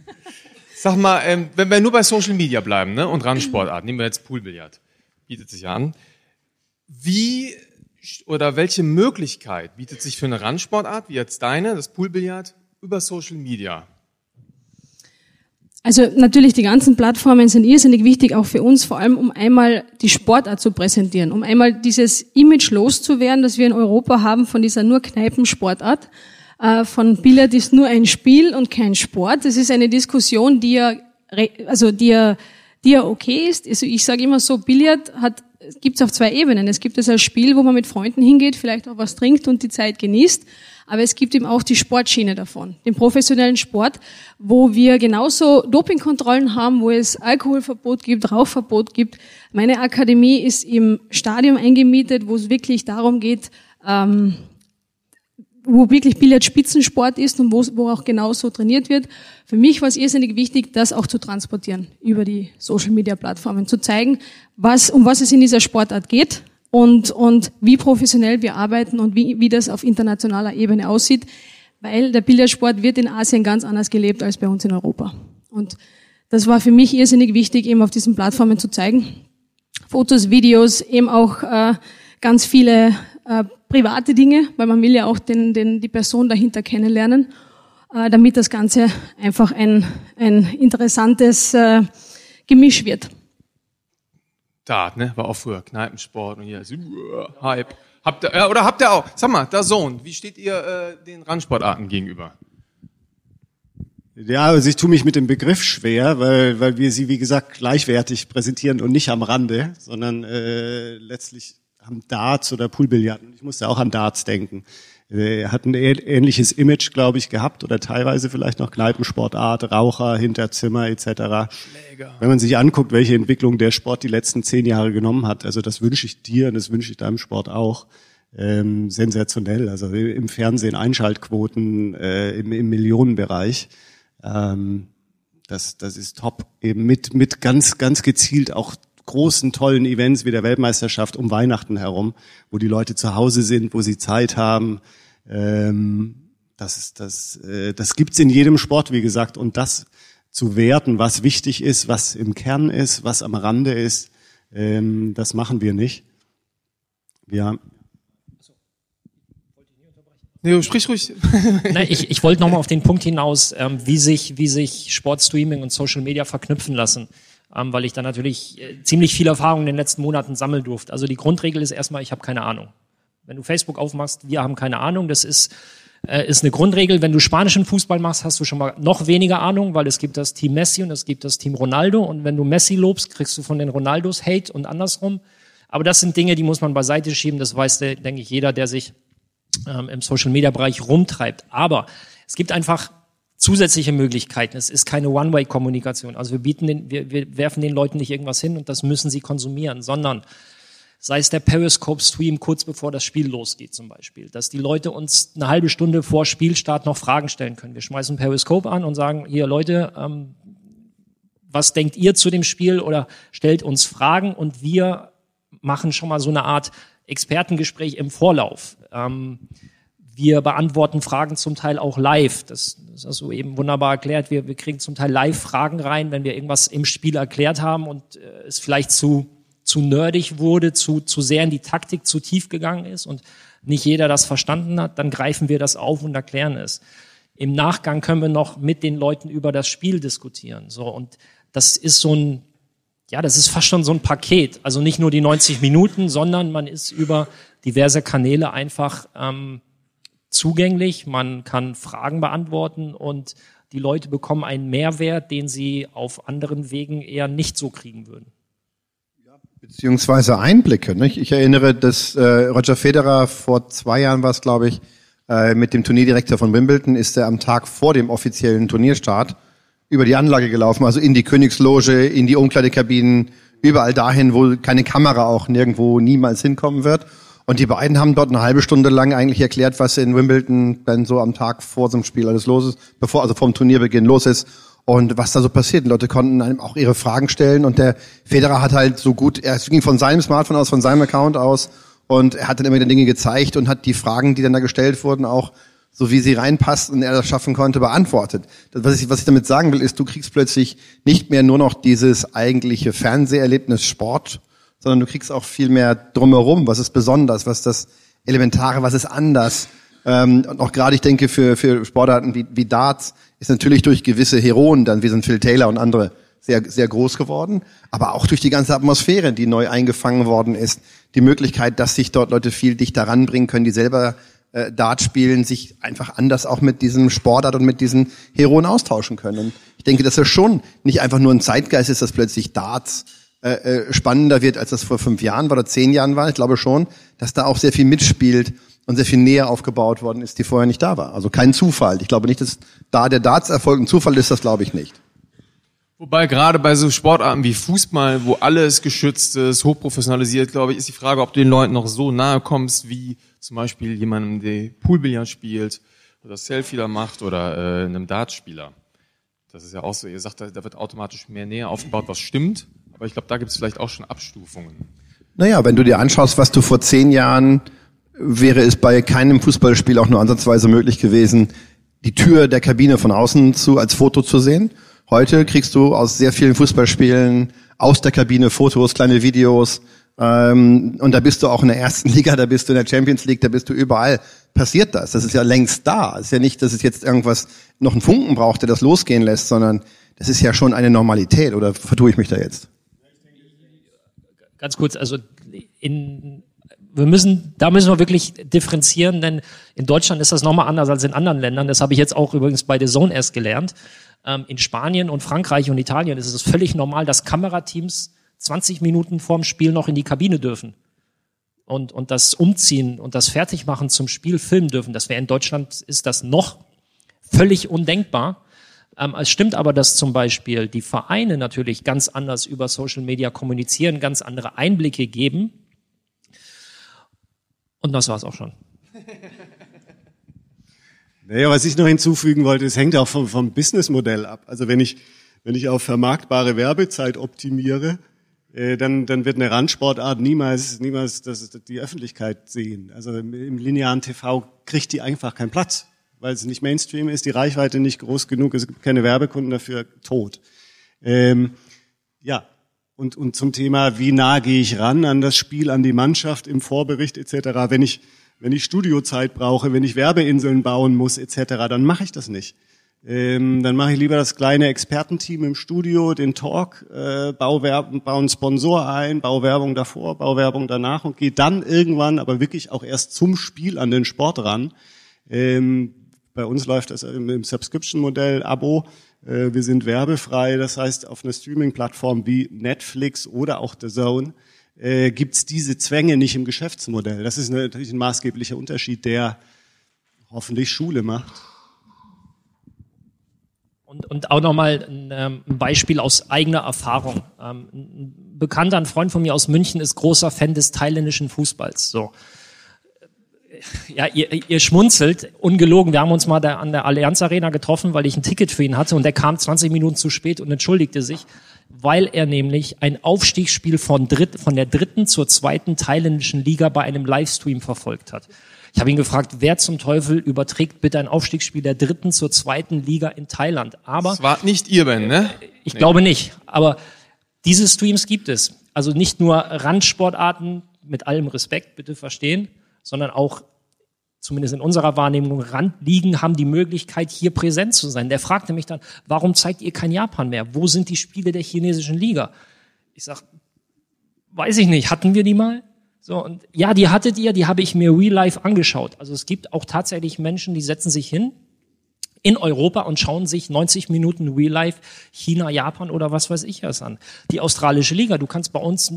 Sag mal, ähm, wenn wir nur bei Social Media bleiben ne, und Randsportarten, nehmen wir jetzt Poolbillard, bietet sich an. Wie oder welche Möglichkeit bietet sich für eine Randsportart, wie jetzt deine, das Poolbillard, über Social Media?
Also natürlich, die ganzen Plattformen sind irrsinnig wichtig, auch für uns, vor allem um einmal die Sportart zu präsentieren, um einmal dieses Image loszuwerden, das wir in Europa haben von dieser nur Kneipensportart. Äh, von Billard ist nur ein Spiel und kein Sport. Das ist eine Diskussion, die ja, also die ja, die ja okay ist. Also ich sage immer so, Billard hat gibt es auf zwei Ebenen. Es gibt es als Spiel, wo man mit Freunden hingeht, vielleicht auch was trinkt und die Zeit genießt. Aber es gibt eben auch die Sportschiene davon, den professionellen Sport, wo wir genauso Dopingkontrollen haben, wo es Alkoholverbot gibt, Rauchverbot gibt. Meine Akademie ist im Stadion eingemietet, wo es wirklich darum geht, ähm, wo wirklich Billard Spitzensport ist und wo, wo auch genauso trainiert wird. Für mich war es irrsinnig wichtig, das auch zu transportieren über die Social Media Plattformen, zu zeigen, was, um was es in dieser Sportart geht und, und wie professionell wir arbeiten und wie, wie das auf internationaler Ebene aussieht, weil der Billardsport wird in Asien ganz anders gelebt als bei uns in Europa. Und das war für mich irrsinnig wichtig, eben auf diesen Plattformen zu zeigen. Fotos, Videos, eben auch äh, ganz viele äh, private Dinge, weil man will ja auch den, den, die Person dahinter kennenlernen, äh, damit das Ganze einfach ein, ein interessantes äh, Gemisch wird.
Dart, ne? War auch früher Kneipensport und hier ist uh, Hype. Habt ihr, äh, oder habt ihr auch, sag mal, da Sohn, wie steht ihr äh, den Randsportarten gegenüber?
Ja, also ich tue mich mit dem Begriff schwer, weil, weil wir sie, wie gesagt, gleichwertig präsentieren und nicht am Rande, sondern äh, letztlich am Darts oder Poolbillard. Ich musste auch an Darts denken. Er hat ein ähnliches Image, glaube ich, gehabt oder teilweise vielleicht noch Kneipensportart, Raucher, Hinterzimmer etc. Schläger. Wenn man sich anguckt, welche Entwicklung der Sport die letzten zehn Jahre genommen hat, also das wünsche ich dir und das wünsche ich deinem Sport auch. Ähm, sensationell, also im Fernsehen Einschaltquoten äh, im, im Millionenbereich. Ähm, das, das ist top. Eben mit, mit ganz, ganz gezielt auch großen, tollen Events wie der Weltmeisterschaft um Weihnachten herum, wo die Leute zu Hause sind, wo sie Zeit haben. Ähm, das, das, äh, das gibt's in jedem Sport, wie gesagt. Und das zu werten, was wichtig ist, was im Kern ist, was am Rande ist, ähm, das machen wir nicht. Wir
Nee, sprich ruhig.
Nein, ich, ich wollte nochmal auf den Punkt hinaus, ähm, wie sich, wie sich Sportstreaming und Social Media verknüpfen lassen ähm, weil ich da natürlich äh, ziemlich viel Erfahrung in den letzten Monaten sammeln durfte. Also die Grundregel ist erstmal, ich habe keine Ahnung. Wenn du Facebook aufmachst, wir haben keine Ahnung, das ist, äh, ist eine Grundregel. Wenn du spanischen Fußball machst, hast du schon mal noch weniger Ahnung, weil es gibt das Team Messi und es gibt das Team Ronaldo. Und wenn du Messi lobst, kriegst du von den Ronaldos Hate und andersrum. Aber das sind Dinge, die muss man beiseite schieben. Das weiß, denke ich, jeder, der sich ähm, im Social-Media-Bereich rumtreibt. Aber es gibt einfach zusätzliche Möglichkeiten. Es ist keine One-Way-Kommunikation. Also wir bieten den, wir, wir werfen den Leuten nicht irgendwas hin und das müssen sie konsumieren, sondern sei es der Periscope-Stream kurz bevor das Spiel losgeht zum Beispiel, dass die Leute uns eine halbe Stunde vor Spielstart noch Fragen stellen können. Wir schmeißen Periscope an und sagen, hier Leute, ähm, was denkt ihr zu dem Spiel oder stellt uns Fragen und wir machen schon mal so eine Art Expertengespräch im Vorlauf. Ähm, wir beantworten Fragen zum Teil auch live. Das, das hast du eben wunderbar erklärt. Wir, wir kriegen zum Teil live Fragen rein, wenn wir irgendwas im Spiel erklärt haben und äh, es vielleicht zu, zu nerdig wurde, zu, zu sehr in die Taktik zu tief gegangen ist und nicht jeder das verstanden hat, dann greifen wir das auf und erklären es. Im Nachgang können wir noch mit den Leuten über das Spiel diskutieren. So und das ist so ein ja, das ist fast schon so ein Paket. Also nicht nur die 90 Minuten, sondern man ist über diverse Kanäle einfach ähm, zugänglich, man kann Fragen beantworten und die Leute bekommen einen Mehrwert, den sie auf anderen Wegen eher nicht so kriegen würden.
Beziehungsweise Einblicke. Nicht? Ich erinnere, dass äh, Roger Federer vor zwei Jahren war es, glaube ich, äh, mit dem Turnierdirektor von Wimbledon ist er am Tag vor dem offiziellen Turnierstart über die Anlage gelaufen, also in die Königsloge, in die Umkleidekabinen, überall dahin, wo keine Kamera auch nirgendwo niemals hinkommen wird. Und die beiden haben dort eine halbe Stunde lang eigentlich erklärt, was in Wimbledon dann so am Tag vor so einem Spiel alles los ist, bevor also vom Turnierbeginn los ist und was da so passiert. Die Leute konnten einem auch ihre Fragen stellen und der Federer hat halt so gut, er ging von seinem Smartphone aus, von seinem Account aus und er hat dann immer wieder Dinge gezeigt und hat die Fragen, die dann da gestellt wurden, auch so wie sie reinpasst und er das schaffen konnte, beantwortet. Das, was, ich, was ich damit sagen will, ist, du kriegst plötzlich nicht mehr nur noch dieses eigentliche Fernseherlebnis Sport, sondern du kriegst auch viel mehr drumherum. Was ist besonders? Was ist das Elementare? Was ist anders? Ähm, und auch gerade, ich denke, für, für Sportarten wie, wie Darts ist natürlich durch gewisse Heroen, dann wie sind Phil Taylor und andere, sehr, sehr groß geworden, aber auch durch die ganze Atmosphäre, die neu eingefangen worden ist, die Möglichkeit, dass sich dort Leute viel dichter ranbringen können, die selber äh, Dart spielen, sich einfach anders auch mit diesem Sportart und mit diesen Heroen austauschen können. Und ich denke, dass es schon nicht einfach nur ein Zeitgeist ist, dass plötzlich Darts äh, äh, spannender wird, als das vor fünf Jahren war oder zehn Jahren war. Ich glaube schon, dass da auch sehr viel mitspielt und sehr viel näher aufgebaut worden ist, die vorher nicht da war. Also kein Zufall. Ich glaube nicht, dass da der Darts-Erfolg ein Zufall ist, das glaube ich nicht.
Wobei gerade bei so Sportarten wie Fußball, wo alles geschützt ist, hochprofessionalisiert, glaube ich, ist die Frage, ob du den Leuten noch so nahe kommst, wie zum Beispiel jemandem, der Poolbillard spielt oder Selfie da macht oder äh, einem Dartspieler. Das ist ja auch so, ihr sagt, da wird automatisch mehr näher aufgebaut, was stimmt, aber ich glaube, da gibt es vielleicht auch schon Abstufungen.
Naja, wenn du dir anschaust, was du vor zehn Jahren wäre es bei keinem Fußballspiel auch nur ansatzweise möglich gewesen, die Tür der Kabine von außen zu als Foto zu sehen. Heute kriegst du aus sehr vielen Fußballspielen aus der Kabine Fotos, kleine Videos, ähm, und da bist du auch in der ersten Liga, da bist du in der Champions League, da bist du überall. Passiert das? Das ist ja längst da. Es ist ja nicht, dass es jetzt irgendwas noch einen Funken braucht, der das losgehen lässt, sondern das ist ja schon eine Normalität. Oder vertue ich mich da jetzt?
Ganz kurz, also in, wir müssen, da müssen wir wirklich differenzieren, denn in Deutschland ist das nochmal anders als in anderen Ländern. Das habe ich jetzt auch übrigens bei The Zone erst gelernt. Ähm, in Spanien und Frankreich und Italien ist es völlig normal, dass Kamerateams 20 Minuten vorm Spiel noch in die Kabine dürfen und, und das Umziehen und das Fertigmachen zum Spiel filmen dürfen. Das wäre in Deutschland, ist das noch völlig undenkbar. Ähm, es stimmt aber, dass zum Beispiel die Vereine natürlich ganz anders über Social Media kommunizieren, ganz andere Einblicke geben. Und das war's auch schon.
Naja, was ich noch hinzufügen wollte, es hängt auch vom, vom Businessmodell ab. Also wenn ich, wenn ich auf vermarktbare Werbezeit optimiere, äh, dann, dann wird eine Randsportart niemals, niemals das, die Öffentlichkeit sehen. Also im, im linearen TV kriegt die einfach keinen Platz, weil es nicht Mainstream ist, die Reichweite nicht groß genug, es gibt keine Werbekunden dafür, tot. Ähm, ja, und, und zum Thema, wie nah gehe ich ran an das Spiel, an die Mannschaft im Vorbericht etc. Wenn ich, wenn ich Studiozeit brauche, wenn ich Werbeinseln bauen muss etc., dann mache ich das nicht. Ähm, dann mache ich lieber das kleine Expertenteam im Studio, den Talk, äh, baue, baue einen Sponsor ein, baue Werbung davor, baue Werbung danach und gehe dann irgendwann, aber wirklich auch erst zum Spiel an den Sport ran. Ähm, bei uns läuft das im, Subscription-Modell, Abo. Äh, wir sind werbefrei, das heißt auf einer Streaming-Plattform wie Netflix oder auch The Zone äh, gibt's diese Zwänge nicht im Geschäftsmodell. Das ist natürlich ein maßgeblicher Unterschied, der hoffentlich Schule macht.
Und, und auch nochmal ein, ähm, ein Beispiel aus eigener Erfahrung. Ähm, ein Bekannter, Freund von mir aus München ist großer Fan des thailändischen Fußballs. So. Ja, ihr, ihr schmunzelt, ungelogen. Wir haben uns mal da an der Allianz Arena getroffen, weil ich ein Ticket für ihn hatte und der kam 20 Minuten zu spät und entschuldigte sich, weil er nämlich ein Aufstiegsspiel von, dritt, von der dritten zur zweiten thailändischen Liga bei einem Livestream verfolgt hat. Ich habe ihn gefragt, wer zum Teufel überträgt bitte ein Aufstiegsspiel der dritten zur zweiten Liga in Thailand? Aber
das war nicht ihr Ben, ne?
Ich nee. glaube nicht. Aber diese Streams gibt es. Also nicht nur Randsportarten mit allem Respekt, bitte verstehen, sondern auch zumindest in unserer Wahrnehmung, Randligen haben die Möglichkeit, hier präsent zu sein. Der fragte mich dann, warum zeigt ihr kein Japan mehr? Wo sind die Spiele der chinesischen Liga? Ich sag, weiß ich nicht, hatten wir die mal? So, und ja, die hattet ihr, die habe ich mir real life angeschaut. Also es gibt auch tatsächlich Menschen, die setzen sich hin in Europa und schauen sich 90 Minuten Real Life China, Japan oder was weiß ich was an. Die australische Liga, du kannst bei uns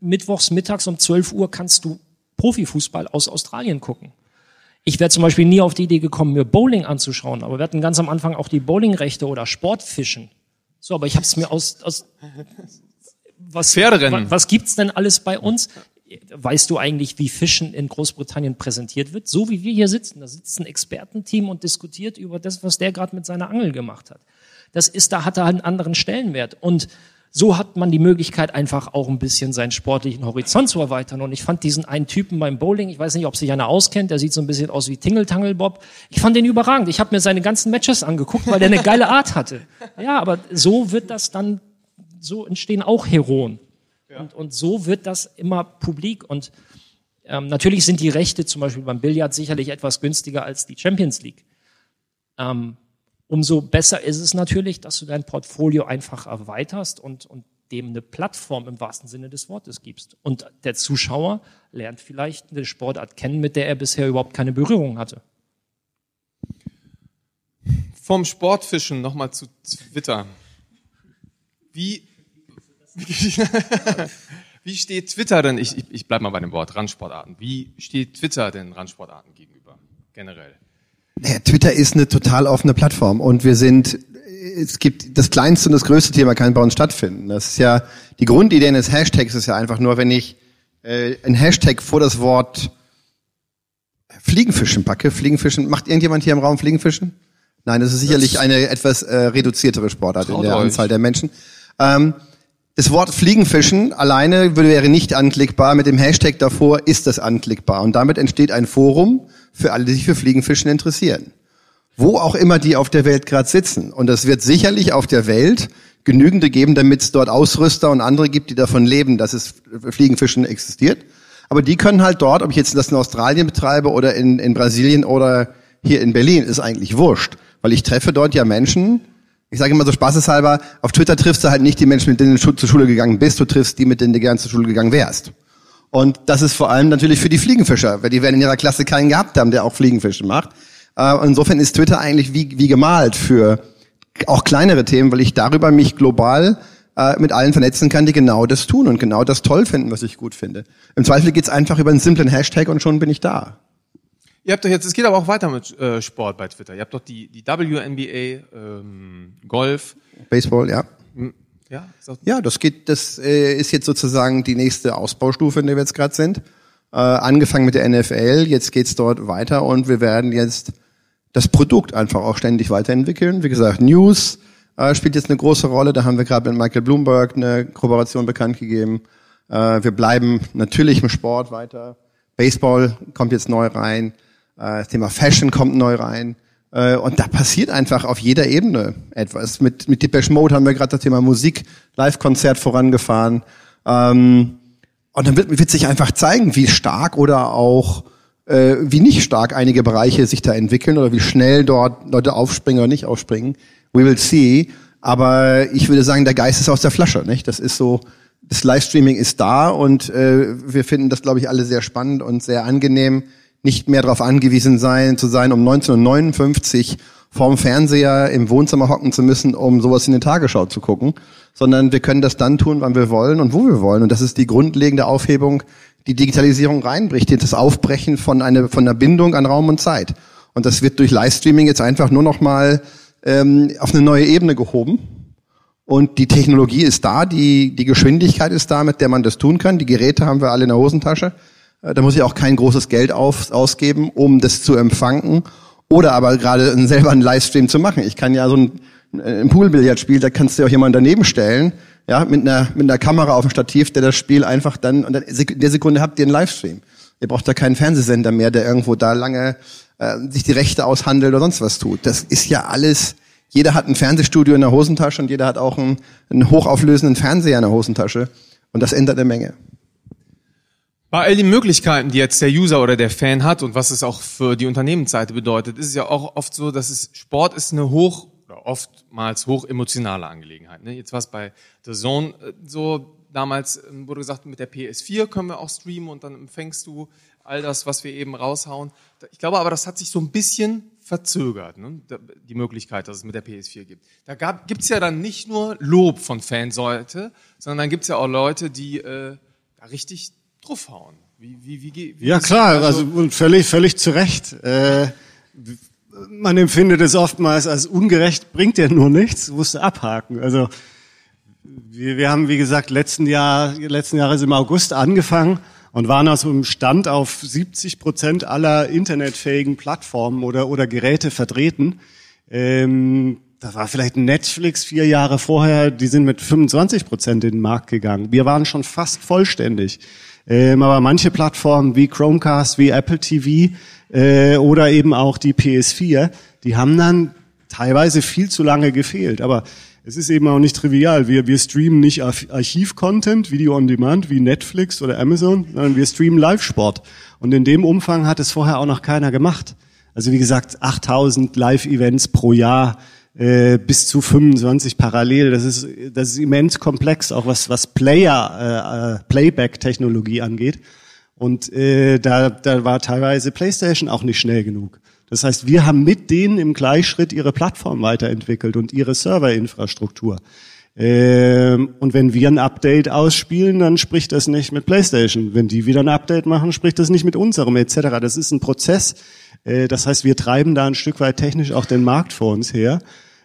mittwochs mittags um 12 Uhr kannst du Profifußball aus Australien gucken. Ich wäre zum Beispiel nie auf die Idee gekommen, mir Bowling anzuschauen, aber wir hatten ganz am Anfang auch die Bowlingrechte oder Sportfischen. So, aber ich habe es mir aus, aus was,
Pferderennen.
was, gibt's denn alles bei uns? Weißt du eigentlich, wie Fischen in Großbritannien präsentiert wird? So wie wir hier sitzen, da sitzt ein Expertenteam und diskutiert über das, was der gerade mit seiner Angel gemacht hat. Das ist, da hat er halt einen anderen Stellenwert. Und so hat man die Möglichkeit, einfach auch ein bisschen seinen sportlichen Horizont zu erweitern. Und ich fand diesen einen Typen beim Bowling, ich weiß nicht, ob sich einer auskennt, der sieht so ein bisschen aus wie Tingle Bob. Ich fand den überragend. Ich habe mir seine ganzen Matches angeguckt, weil der eine geile Art hatte. Ja, aber so wird das dann, so entstehen auch Heroen. Und, und so wird das immer publik. Und ähm, natürlich sind die Rechte zum Beispiel beim Billard sicherlich etwas günstiger als die Champions League. Ähm, umso besser ist es natürlich, dass du dein Portfolio einfach erweiterst und, und dem eine Plattform im wahrsten Sinne des Wortes gibst. Und der Zuschauer lernt vielleicht eine Sportart kennen, mit der er bisher überhaupt keine Berührung hatte.
Vom Sportfischen nochmal zu Twitter. Wie, wie steht Twitter denn, ich, ich, bleibe mal bei dem Wort Randsportarten, wie steht Twitter denn Randsportarten gegenüber, generell?
Naja, Twitter ist eine total offene Plattform und wir sind, es gibt das kleinste und das größte Thema kann bei uns stattfinden. Das ist ja, die Grundidee eines Hashtags ist ja einfach nur, wenn ich äh, ein Hashtag vor das Wort Fliegenfischen packe. Fliegenfischen, macht irgendjemand hier im Raum Fliegenfischen? Nein, das ist sicherlich eine etwas äh, reduziertere Sportart in der
euch.
Anzahl der Menschen. Ähm, das Wort Fliegenfischen alleine würde- wäre nicht anklickbar. Mit dem Hashtag davor ist das anklickbar. Und damit entsteht ein Forum für alle, die sich für Fliegenfischen interessieren. Wo auch immer die auf der Welt gerade sitzen. Und es wird sicherlich auf der Welt genügende geben, damit es dort Ausrüster und andere gibt, die davon leben, dass es Fliegenfischen existiert. Aber die können halt dort, ob ich jetzt das in Australien betreibe oder in, in Brasilien oder hier in Berlin, ist eigentlich wurscht. Weil ich treffe dort ja Menschen, ich sage immer so spaßeshalber, auf Twitter triffst du halt nicht die Menschen, mit denen du zur Schule gegangen bist, du triffst die, mit denen du gern zur Schule gegangen wärst. Und das ist vor allem natürlich für die Fliegenfischer, weil die werden in ihrer Klasse keinen gehabt haben, der auch Fliegenfische macht. Äh, und insofern ist Twitter eigentlich wie, wie gemalt für auch kleinere Themen, weil ich darüber mich global äh, mit allen vernetzen kann, die genau das tun und genau das toll finden, was ich gut finde. Im Zweifel geht's einfach über einen simplen Hashtag und schon bin ich da.
Ihr habt doch jetzt, es geht aber auch weiter mit äh, Sport bei Twitter. Ihr habt doch die, die WNBA, ähm, Golf.
Baseball, ja.
Ja,
Ja, das geht, das äh, ist jetzt sozusagen die nächste Ausbaustufe, in der wir jetzt gerade sind. Äh, angefangen mit der NFL, jetzt geht's dort weiter und wir werden jetzt das Produkt einfach auch ständig weiterentwickeln. Wie gesagt, News äh, spielt jetzt eine große Rolle. Da haben wir gerade mit Michael Bloomberg eine Kooperation bekannt gegeben. Äh, wir bleiben natürlich im Sport weiter. Baseball kommt jetzt neu rein. Äh, das Thema Fashion kommt neu rein. Äh, und da passiert einfach auf jeder Ebene etwas. Mit, mit Depeche Mode haben wir gerade das Thema Musik, Live-Konzert vorangefahren. Ähm, und dann wird, wird sich einfach zeigen, wie stark oder auch äh, wie nicht stark einige Bereiche sich da entwickeln oder wie schnell dort Leute aufspringen oder nicht aufspringen. We will see. Aber ich würde sagen, der Geist ist aus der Flasche. Nicht? Das ist so, das Livestreaming ist da und äh, wir finden das, glaube ich, alle sehr spannend und sehr angenehm, nicht mehr darauf angewiesen sein, zu sein, um 1959 vorm Fernseher im Wohnzimmer hocken zu müssen, um sowas in die Tagesschau zu gucken, sondern wir können das dann tun, wann wir wollen und wo wir wollen. Und das ist die grundlegende Aufhebung, die Digitalisierung reinbricht, das Aufbrechen von einer, von einer Bindung an Raum und Zeit. Und das wird durch Livestreaming jetzt einfach nur noch mal ähm, auf eine neue Ebene gehoben. Und die Technologie ist da, die, die Geschwindigkeit ist da, mit der man das tun kann. Die Geräte haben wir alle in der Hosentasche. Äh, Da muss ich auch kein großes Geld auf, ausgeben, um das zu empfangen. Oder aber gerade selber einen Livestream zu machen. Ich kann ja so ein, ein Poolbillardspiel, da kannst du auch jemanden daneben stellen, ja, mit einer, mit einer Kamera auf dem Stativ, der das Spiel einfach dann, und dann in der Sekunde habt ihr einen Livestream. Ihr braucht da keinen Fernsehsender mehr, der irgendwo da lange äh, sich die Rechte aushandelt oder sonst was tut. Das ist ja alles, jeder hat ein Fernsehstudio in der Hosentasche und jeder hat auch einen, einen hochauflösenden Fernseher in der Hosentasche. Und das ändert eine Menge.
Bei all den Möglichkeiten, die jetzt der User oder der Fan hat und was es auch für die Unternehmensseite bedeutet, ist es ja auch oft so, dass es Sport ist eine hoch oder oftmals hoch emotionale Angelegenheit. Ne? Jetzt war es bei The Zone äh, so, damals ähm, wurde gesagt, mit der PS4 können wir auch streamen und dann empfängst du all das, was wir eben raushauen. Ich glaube aber, das hat sich so ein bisschen verzögert, ne? die Möglichkeit, dass es mit der PS4 gibt. Da gibt es ja dann nicht nur Lob von Fanseite, sondern dann gibt es ja auch Leute, die äh, da richtig draufhauen.
Wie, wie, wie, wie ja klar, also, also und völlig, völlig zu Recht. Äh, man empfindet es oftmals als ungerecht, bringt ja nur nichts, musst du abhaken. Also wir, wir haben, wie gesagt, letzten Jahr, letzten Jahres im August angefangen und waren also im Stand auf 70 Prozent aller internetfähigen Plattformen oder, oder Geräte vertreten. Ähm, da war vielleicht Netflix vier Jahre vorher, die sind mit 25 Prozent in den Markt gegangen. Wir waren schon fast vollständig. Ähm, aber manche Plattformen wie Chromecast, wie Apple TV äh, oder eben auch die PS4, die haben dann teilweise viel zu lange gefehlt. Aber es ist eben auch nicht trivial. Wir, wir streamen nicht Archiv-Content, Video on Demand wie Netflix oder Amazon, sondern wir streamen Live-Sport. Und in dem Umfang hat es vorher auch noch keiner gemacht. Also wie gesagt, 8000 Live-Events pro Jahr äh, bis zu 25 parallel. Das ist, das ist immens komplex, auch was, was Player, äh, Playback-Technologie angeht. Und äh, da, da war teilweise PlayStation auch nicht schnell genug. Das heißt, wir haben mit denen im Gleichschritt ihre Plattform weiterentwickelt und ihre Serverinfrastruktur. Ähm, und wenn wir ein Update ausspielen, dann spricht das nicht mit PlayStation. Wenn die wieder ein Update machen, spricht das nicht mit unserem etc. Das ist ein Prozess. Äh, das heißt, wir treiben da ein Stück weit technisch auch den Markt vor uns her.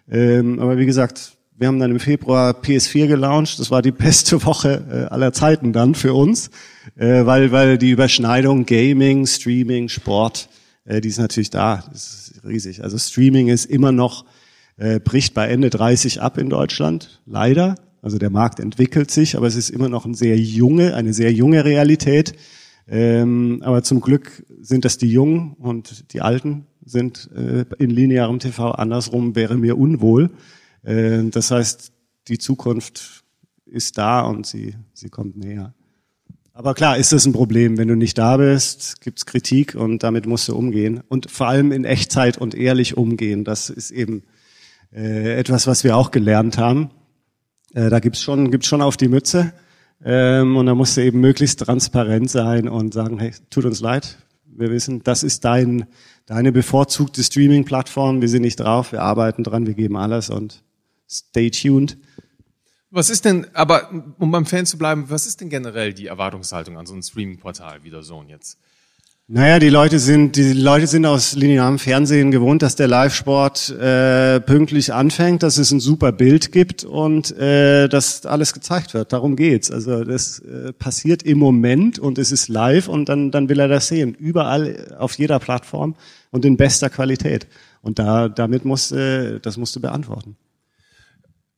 Ähm, aber wie gesagt, wir haben dann im Februar PS4 gelauncht. Das war die beste Woche äh, aller Zeiten dann für uns, äh, weil, weil die Überschneidung Gaming, Streaming, Sport, die ist natürlich da. Das ist riesig. Also Streaming ist immer noch bricht bei Ende 30 ab in Deutschland, leider. Also der Markt entwickelt sich, aber es ist immer noch eine sehr junge, eine sehr junge Realität. Ähm, aber zum Glück sind das die Jungen und die Alten sind äh, in linearem TV. Andersrum wäre mir unwohl. Äh, das heißt, die Zukunft ist da und sie, sie kommt näher. Aber klar ist das ein Problem. Wenn du nicht da bist, gibt's Kritik und damit musst du umgehen. Und vor allem in Echtzeit und ehrlich umgehen. Das ist eben äh, etwas, was wir auch gelernt haben. Äh, da gibt's schon, gibt's schon auf die Mütze. Ähm, und da musst du eben möglichst transparent sein und sagen, hey, tut uns leid. Wir wissen, das ist dein, deine bevorzugte Streaming-Plattform. Wir sind nicht drauf. Wir arbeiten dran. Wir geben alles und stay tuned.
Was ist denn, aber um beim Fan zu bleiben, was ist denn generell die Erwartungshaltung an so ein Streaming-Portal wie der Zone jetzt?
Naja, die Leute sind, die Leute sind aus linearem Fernsehen gewohnt, dass der Live-Sport äh, pünktlich anfängt, dass es ein super Bild gibt und äh, dass alles gezeigt wird. Darum geht's. Also das äh, passiert im Moment und es ist live und dann, dann will er das sehen. Überall auf jeder Plattform und in bester Qualität. Und da, damit musst, äh, das musst du beantworten.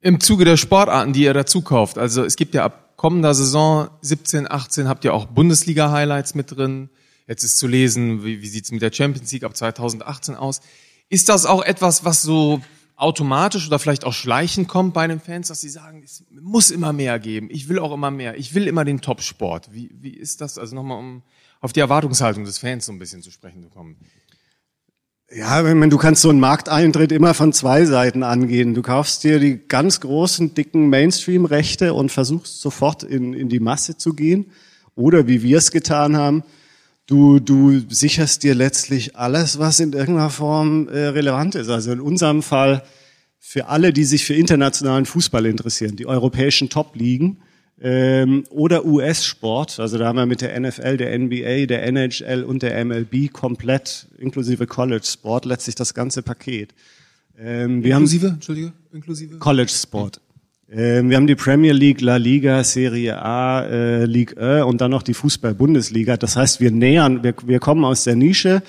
Im Zuge der Sportarten, die ihr dazu kauft, also es gibt ja ab kommender Saison 17, 18 habt ihr auch Bundesliga-Highlights mit drin. Jetzt ist zu lesen, wie, wie sieht es mit der Champions League ab 2018 aus. Ist das auch etwas, was so automatisch oder vielleicht auch schleichend kommt bei den Fans, dass sie sagen, es muss immer mehr geben, ich will auch immer mehr, ich will immer den Top-Sport. Wie, wie ist das? Also nochmal, um auf die Erwartungshaltung des Fans so ein bisschen zu sprechen zu kommen.
Ja, wenn du kannst so einen Markteintritt immer von zwei Seiten angehen. Du kaufst dir die ganz großen, dicken Mainstream-Rechte und versuchst sofort in, in die Masse zu gehen. Oder wie wir es getan haben, Du, du sicherst dir letztlich alles, was in irgendeiner Form äh, relevant ist. Also in unserem Fall für alle, die sich für internationalen Fußball interessieren, die europäischen Top-Ligen ähm, oder US-Sport. Also da haben wir mit der NFL, der NBA, der NHL und der MLB komplett inklusive College-Sport letztlich das ganze Paket.
Ähm, inklusive, haben, Entschuldige, inklusive?
College-Sport. Ähm, wir haben die Premier League, La Liga, Serie A, äh, Ligue E und dann noch die Fußball-Bundesliga. Das heißt, wir nähern, wir, wir kommen aus der Nische,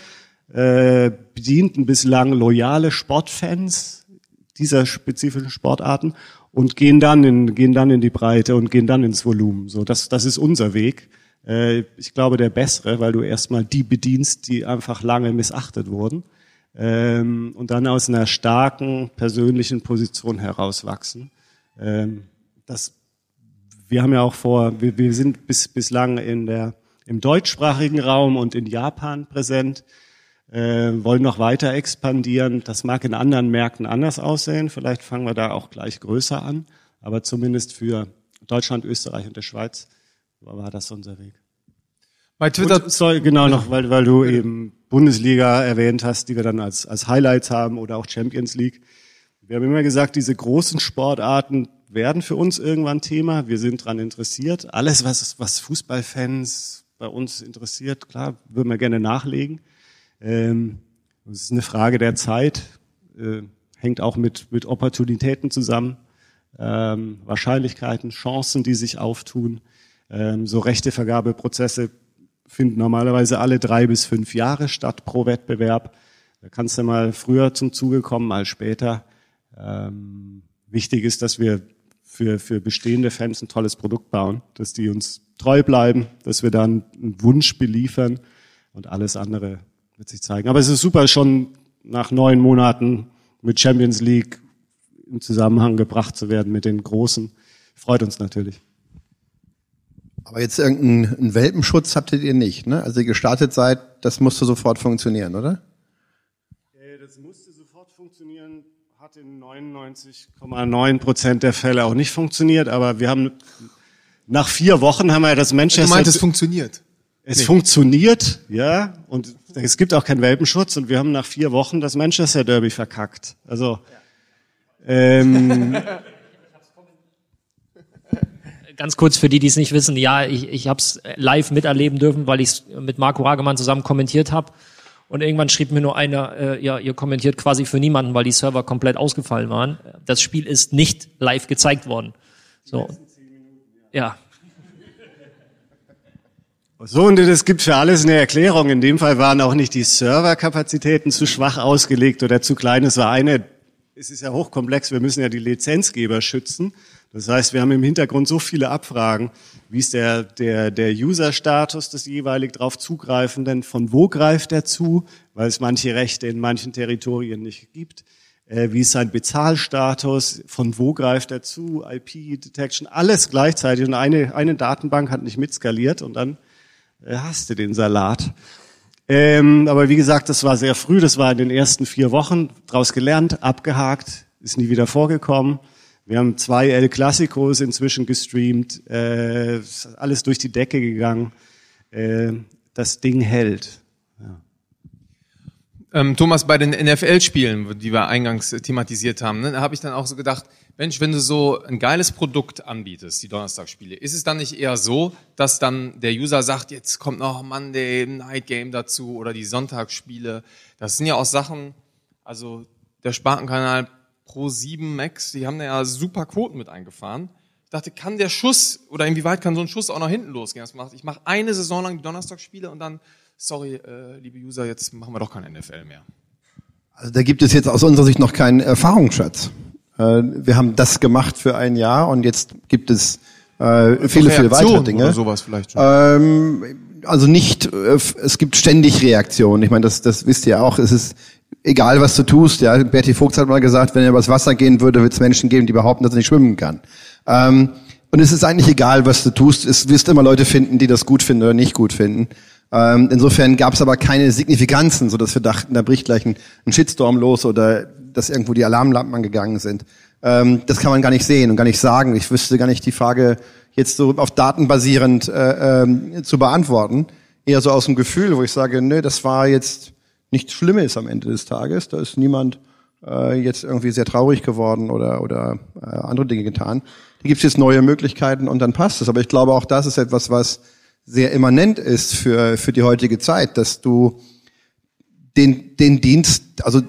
äh, bedienten bislang loyale Sportfans dieser spezifischen Sportarten und gehen dann in, gehen dann in die Breite und gehen dann ins Volumen. So, das, das ist unser Weg. Äh, ich glaube, der bessere, weil du erstmal die bedienst, die einfach lange missachtet wurden. Ähm, und dann aus einer starken persönlichen Position herauswachsen. Ähm, das, wir haben ja auch vor, wir, wir sind bis, bislang in der, im deutschsprachigen Raum und in Japan präsent, äh, wollen noch weiter expandieren. Das mag in anderen Märkten anders aussehen. Vielleicht fangen wir da auch gleich größer an. Aber zumindest für Deutschland, Österreich und der Schweiz war das unser Weg.
Bei Twitter.
Und, sorry, genau noch, weil, weil du eben Bundesliga erwähnt hast, die wir dann als, als Highlights haben oder auch Champions League. Wir haben immer gesagt, diese großen Sportarten werden für uns irgendwann Thema. Wir sind dran interessiert. Alles, was, was Fußballfans bei uns interessiert, klar, würden wir gerne nachlegen. Ähm, es ist eine Frage der Zeit, äh, hängt auch mit, mit Opportunitäten zusammen, ähm, Wahrscheinlichkeiten, Chancen, die sich auftun. Ähm, so Rechtevergabeprozesse finden normalerweise alle drei bis fünf Jahre statt pro Wettbewerb. Da kannst du mal früher zum Zuge kommen als später. Ähm, wichtig ist, dass wir für, für bestehende Fans ein tolles Produkt bauen, dass die uns treu bleiben, dass wir dann einen Wunsch beliefern und alles andere wird sich zeigen. Aber es ist super, schon nach neun Monaten mit Champions League in Zusammenhang gebracht zu werden mit den Großen. Freut uns natürlich.
Aber jetzt irgendeinen Welpenschutz habt ihr nicht, ne? Also ihr gestartet seid, das musste sofort funktionieren, oder?
Äh, das musste sofort funktionieren, hat in 99,9 Prozent der Fälle auch nicht funktioniert, aber wir haben nach vier Wochen haben wir das Manchester.
Du meintest, es funktioniert.
Es nee. funktioniert, ja, und es gibt auch keinen Welpenschutz und wir haben nach vier Wochen das Manchester Derby verkackt. Also ähm,
Ganz kurz für die, die es nicht wissen, ja, ich, ich habe es live miterleben dürfen, weil ich es mit Marco Hagemann zusammen kommentiert habe. Und irgendwann schrieb mir nur einer, äh, ja, ihr kommentiert quasi für niemanden, weil die Server komplett ausgefallen waren. Das Spiel ist nicht live gezeigt worden. So. Ja.
So, und es gibt für alles eine Erklärung. In dem Fall waren auch nicht die Serverkapazitäten zu schwach ausgelegt oder zu klein. Es war eine, es ist ja hochkomplex, wir müssen ja die Lizenzgeber schützen. Das heißt, wir haben im Hintergrund so viele Abfragen. Wie ist der, der, der User-Status des jeweilig drauf zugreifenden? Von wo greift er zu? Weil es manche Rechte in manchen Territorien nicht gibt. Äh, wie ist sein Bezahlstatus? Von wo greift er zu? IP-Detection, alles gleichzeitig. Und eine, eine Datenbank hat nicht mitskaliert und dann äh, hast du den Salat. Ähm, aber wie gesagt, das war sehr früh, das war in den ersten vier Wochen, draus gelernt, abgehakt, ist nie wieder vorgekommen. Wir haben zwei El Clasicos inzwischen gestreamt, äh, alles durch die Decke gegangen. Äh, das Ding hält. Ja.
Ähm, Thomas, bei den NFL-Spielen, die wir eingangs thematisiert haben, ne, da habe ich dann auch so gedacht, Mensch, wenn du so ein geiles Produkt anbietest, die Donnerstagsspiele, ist es dann nicht eher so, dass dann der User sagt, jetzt kommt noch Monday Night Game dazu oder die Sonntagsspiele? Das sind ja auch Sachen, also der Spartenkanal Pro 7 Max, die haben da ja super Quoten mit eingefahren. Ich dachte, kann der Schuss oder inwieweit kann so ein Schuss auch nach hinten losgehen? Ich mache eine Saison lang die Donnerstagsspiele und dann, sorry, äh, liebe User, jetzt machen wir doch kein NFL mehr.
Also da gibt es jetzt aus unserer Sicht noch keinen Erfahrungsschatz. Äh, wir haben das gemacht für ein Jahr und jetzt gibt es äh, viele, viele weitere Dinge.
Oder sowas vielleicht schon.
Ähm, also nicht, äh, es gibt ständig Reaktionen. Ich meine, das, das wisst ihr auch. Es ist egal was du tust, ja, Bertie Fuchs hat mal gesagt, wenn er übers Wasser gehen würde, wird es Menschen geben, die behaupten, dass er nicht schwimmen kann. Ähm, und es ist eigentlich egal, was du tust. Es wirst immer Leute finden, die das gut finden oder nicht gut finden. Ähm, insofern gab es aber keine Signifikanzen, so dass wir dachten, da bricht gleich ein, ein Shitstorm los oder dass irgendwo die Alarmlampen angegangen sind. Ähm, das kann man gar nicht sehen und gar nicht sagen. Ich wüsste gar nicht die Frage jetzt so auf Daten basierend äh, ähm, zu beantworten. Eher so aus dem Gefühl, wo ich sage, nö, das war jetzt nichts Schlimmes am Ende des Tages. Da ist niemand äh, jetzt irgendwie sehr traurig geworden oder, oder äh, andere Dinge getan. Da gibt es jetzt neue Möglichkeiten und dann passt es. Aber ich glaube, auch das ist etwas, was sehr immanent ist für, für die heutige Zeit, dass du den, den Dienst, also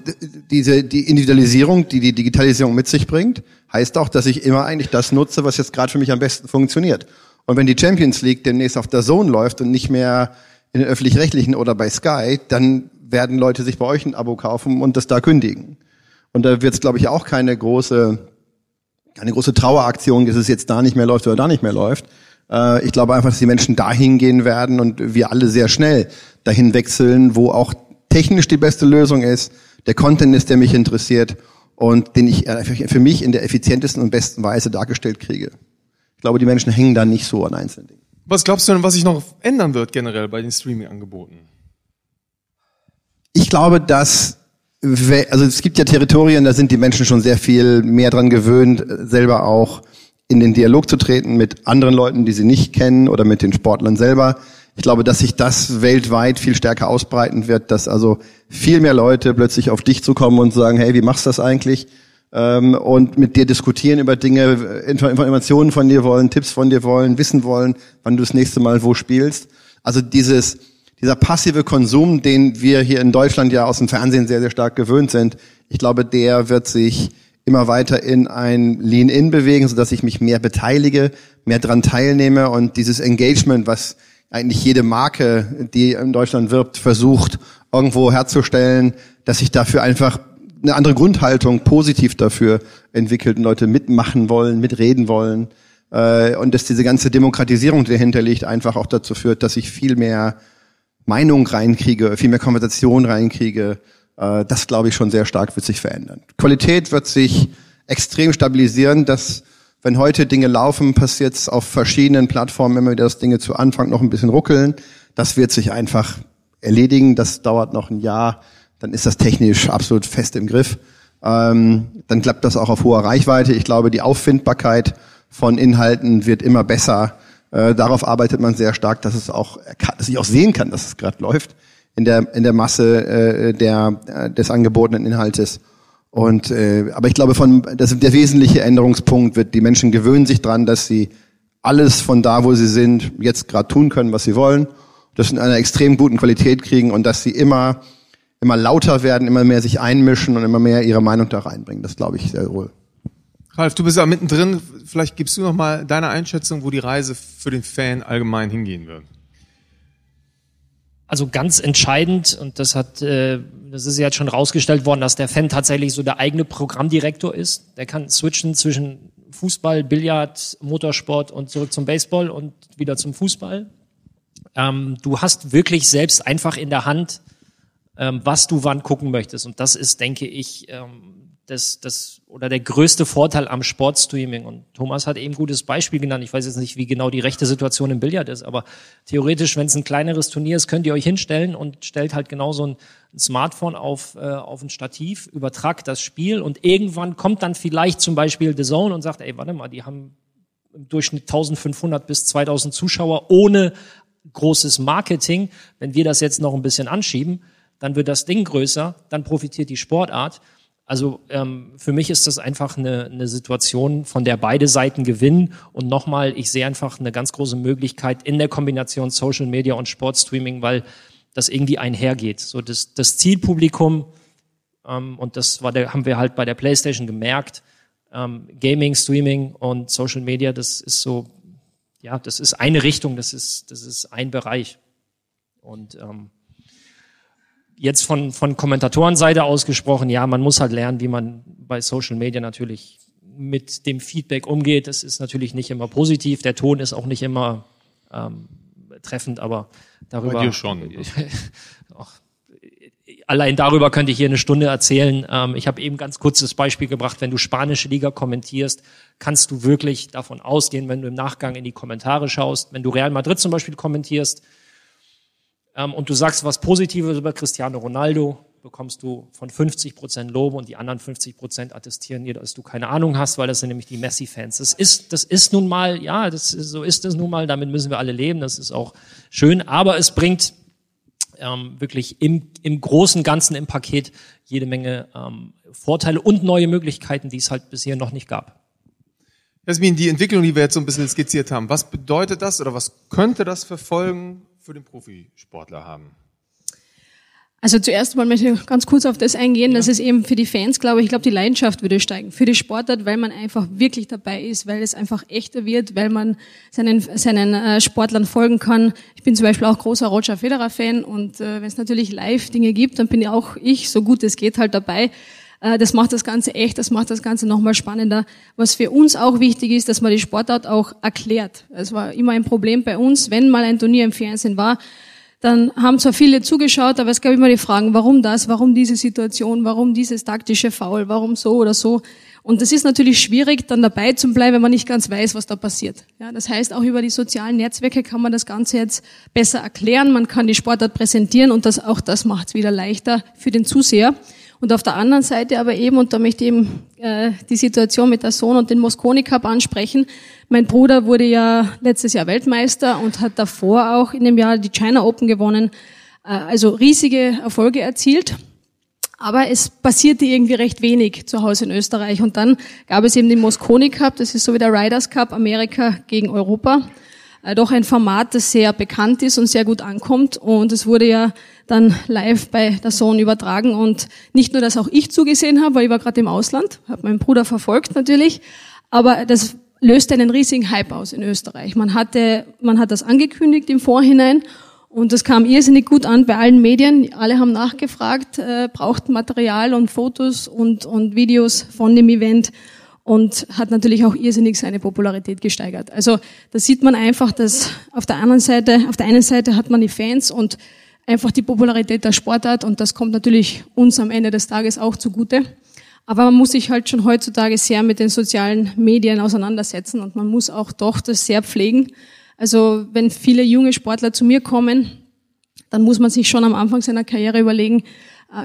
diese, die Individualisierung, die die Digitalisierung mit sich bringt, heißt auch, dass ich immer eigentlich das nutze, was jetzt gerade für mich am besten funktioniert. Und wenn die Champions League demnächst auf der Zone läuft und nicht mehr in den öffentlich-rechtlichen oder bei Sky, dann werden Leute sich bei euch ein Abo kaufen und das da kündigen. Und da wird es, glaube ich, auch keine große, keine große Traueraktion, dass es jetzt da nicht mehr läuft oder da nicht mehr läuft. Äh, ich glaube einfach, dass die Menschen dahin gehen werden und wir alle sehr schnell dahin wechseln, wo auch technisch die beste Lösung ist, der Content ist, der mich interessiert und den ich für mich in der effizientesten und besten Weise dargestellt kriege. Ich glaube, die Menschen hängen da nicht so an einzelnen Dingen.
Was glaubst du denn, was sich noch ändern wird generell bei den Streaming-Angeboten?
Ich glaube, dass also es gibt ja Territorien, da sind die Menschen schon sehr viel mehr dran gewöhnt, selber auch in den Dialog zu treten mit anderen Leuten, die sie nicht kennen oder mit den Sportlern selber. Ich glaube, dass sich das weltweit viel stärker ausbreiten wird, dass also viel mehr Leute plötzlich auf dich zukommen und sagen, hey, wie machst du das eigentlich? Ähm, und mit dir diskutieren über Dinge, Informationen von dir wollen, Tipps von dir wollen, wissen wollen, wann du das nächste Mal wo spielst. Also dieses, dieser passive Konsum, den wir hier in Deutschland ja aus dem Fernsehen sehr, sehr stark gewöhnt sind, ich glaube, der wird sich immer weiter in ein Lean-In bewegen, sodass ich mich mehr beteilige, mehr dran teilnehme und dieses Engagement, was eigentlich jede Marke, die in Deutschland wirbt, versucht irgendwo herzustellen, dass sich dafür einfach eine andere Grundhaltung positiv dafür entwickelt und Leute mitmachen wollen, mitreden wollen. Äh, und dass diese ganze Demokratisierung, die dahinter liegt, einfach auch dazu führt, dass ich viel mehr Meinung reinkriege, viel mehr Konversation reinkriege, äh, das glaube ich schon sehr stark wird sich verändern. Qualität wird sich extrem stabilisieren, dass wenn heute Dinge laufen, passiert es auf verschiedenen Plattformen immer wieder, dass Dinge zu Anfang noch ein bisschen ruckeln. Das wird sich einfach erledigen. Das dauert noch ein Jahr. Dann ist das technisch absolut fest im Griff. Ähm, dann klappt das auch auf hoher Reichweite. Ich glaube, die Auffindbarkeit von Inhalten wird immer besser. Äh, darauf arbeitet man sehr stark, dass es auch, dass ich auch sehen kann, dass es gerade läuft in der, in der Masse äh, der, äh, des angebotenen Inhaltes. Und äh, aber ich glaube, von das der wesentliche Änderungspunkt wird, die Menschen gewöhnen sich dran, dass sie alles von da, wo sie sind, jetzt gerade tun können, was sie wollen, das in einer extrem guten Qualität kriegen und dass sie immer immer lauter werden, immer mehr sich einmischen und immer mehr ihre Meinung da reinbringen. Das glaube ich sehr wohl.
Ralf, du bist ja mittendrin. Vielleicht gibst du noch mal deine Einschätzung, wo die Reise für den Fan allgemein hingehen wird.
Also ganz entscheidend, und das hat, äh, das ist ja jetzt schon rausgestellt worden, dass der Fan tatsächlich so der eigene Programmdirektor ist. Der kann switchen zwischen Fußball, Billard, Motorsport und zurück zum Baseball und wieder zum Fußball. Ähm, du hast wirklich selbst einfach in der Hand, ähm, was du wann gucken möchtest. Und das ist, denke ich, ähm, das, das oder der größte Vorteil am Sportstreaming. Und Thomas hat eben gutes Beispiel genannt. Ich weiß jetzt nicht, wie genau die rechte Situation im Billard ist, aber theoretisch, wenn es ein kleineres Turnier ist, könnt ihr euch hinstellen und stellt halt genau so ein, ein Smartphone auf, äh, auf ein Stativ, übertragt das Spiel und irgendwann kommt dann vielleicht zum Beispiel The Zone und sagt, ey, warte mal, die haben im Durchschnitt 1500 bis 2000 Zuschauer ohne großes Marketing. Wenn wir das jetzt noch ein bisschen anschieben, dann wird das Ding größer, dann profitiert die Sportart. Also ähm, für mich ist das einfach eine, eine Situation, von der beide Seiten gewinnen. Und nochmal, ich sehe einfach eine ganz große Möglichkeit in der Kombination Social Media und Sportstreaming, weil das irgendwie einhergeht. So das, das Zielpublikum, ähm, und das war der, haben wir halt bei der PlayStation gemerkt, ähm, Gaming, Streaming und Social Media, das ist so, ja, das ist eine Richtung, das ist, das ist ein Bereich. Und ähm, jetzt von, von Kommentatorenseite ausgesprochen, ja, man muss halt lernen, wie man bei Social Media natürlich mit dem Feedback umgeht. Das ist natürlich nicht immer positiv. Der Ton ist auch nicht immer ähm, treffend, aber darüber.
Bei dir schon.
Allein darüber könnte ich hier eine Stunde erzählen. Ähm, ich habe eben ganz kurz das Beispiel gebracht, wenn du spanische Liga kommentierst, kannst du wirklich davon ausgehen, wenn du im Nachgang in die Kommentare schaust, wenn du Real Madrid zum Beispiel kommentierst, ähm, und du sagst was Positives über Cristiano Ronaldo, bekommst du von 50 Prozent Lob und die anderen 50 Prozent attestieren dir, dass du keine Ahnung hast, weil das sind nämlich die Messi-Fans. Das ist, das ist nun mal, ja, das ist, so ist es nun mal, damit müssen wir alle leben, das ist auch schön, aber es bringt ähm, wirklich im, im großen Ganzen im Paket jede Menge ähm, Vorteile und neue Möglichkeiten, die es halt bisher noch nicht gab.
Jasmin, die Entwicklung, die wir jetzt so ein bisschen skizziert haben, was bedeutet das oder was könnte das verfolgen für den Profisportler haben?
Also zuerst mal möchte ich ganz kurz auf das eingehen, ja. dass es eben für die Fans, glaube ich, ich glaube, die Leidenschaft würde steigen. Für die Sportart, weil man einfach wirklich dabei ist, weil es einfach echter wird, weil man seinen, seinen äh, Sportlern folgen kann. Ich bin zum Beispiel auch großer Roger Federer-Fan und äh, wenn es natürlich Live-Dinge gibt, dann bin auch ich, so gut es geht, halt dabei. Äh, das macht das Ganze echt, das macht das Ganze nochmal spannender. Was für uns auch wichtig ist, dass man die Sportart auch erklärt. Es war immer ein Problem bei uns, wenn mal ein Turnier im Fernsehen war, dann haben zwar viele zugeschaut, aber es gab immer die Fragen, warum das, warum diese Situation, warum dieses taktische Foul, warum so oder so. Und das ist natürlich schwierig, dann dabei zu bleiben, wenn man nicht ganz weiß, was da passiert. Ja, das heißt, auch über die sozialen Netzwerke kann man das Ganze jetzt besser erklären, man kann die Sportart präsentieren und das, auch das macht es wieder leichter für den Zuseher. Und auf der anderen Seite aber eben, und da möchte ich eben äh, die Situation mit der Sohn und den Mosconi Cup ansprechen. Mein Bruder wurde ja letztes Jahr Weltmeister und hat davor auch in dem Jahr die China Open gewonnen. Äh, also riesige Erfolge erzielt. Aber es passierte irgendwie recht wenig zu Hause in Österreich. Und dann gab es eben den Mosconi Cup, das ist so wie der Riders Cup, Amerika gegen Europa. Äh, doch ein Format, das sehr bekannt ist und sehr gut ankommt. Und es wurde ja dann live bei der Sohn übertragen. Und nicht nur, dass auch ich zugesehen habe, weil ich war gerade im Ausland, habe meinen Bruder verfolgt natürlich, aber das löste einen riesigen Hype aus in Österreich. Man hatte, man hat das angekündigt im Vorhinein und das kam irrsinnig gut an bei allen Medien. Alle haben nachgefragt, äh, brauchten Material und Fotos und, und Videos von dem Event und hat natürlich auch irrsinnig seine Popularität gesteigert. Also da sieht man einfach, dass auf der anderen Seite, auf der einen Seite hat man die Fans und einfach die Popularität der Sportart und das kommt natürlich uns am Ende des Tages auch zugute. Aber man muss sich halt schon heutzutage sehr mit den sozialen Medien auseinandersetzen und man muss auch doch das sehr pflegen. Also wenn viele junge Sportler zu mir kommen, dann muss man sich schon am Anfang seiner Karriere überlegen,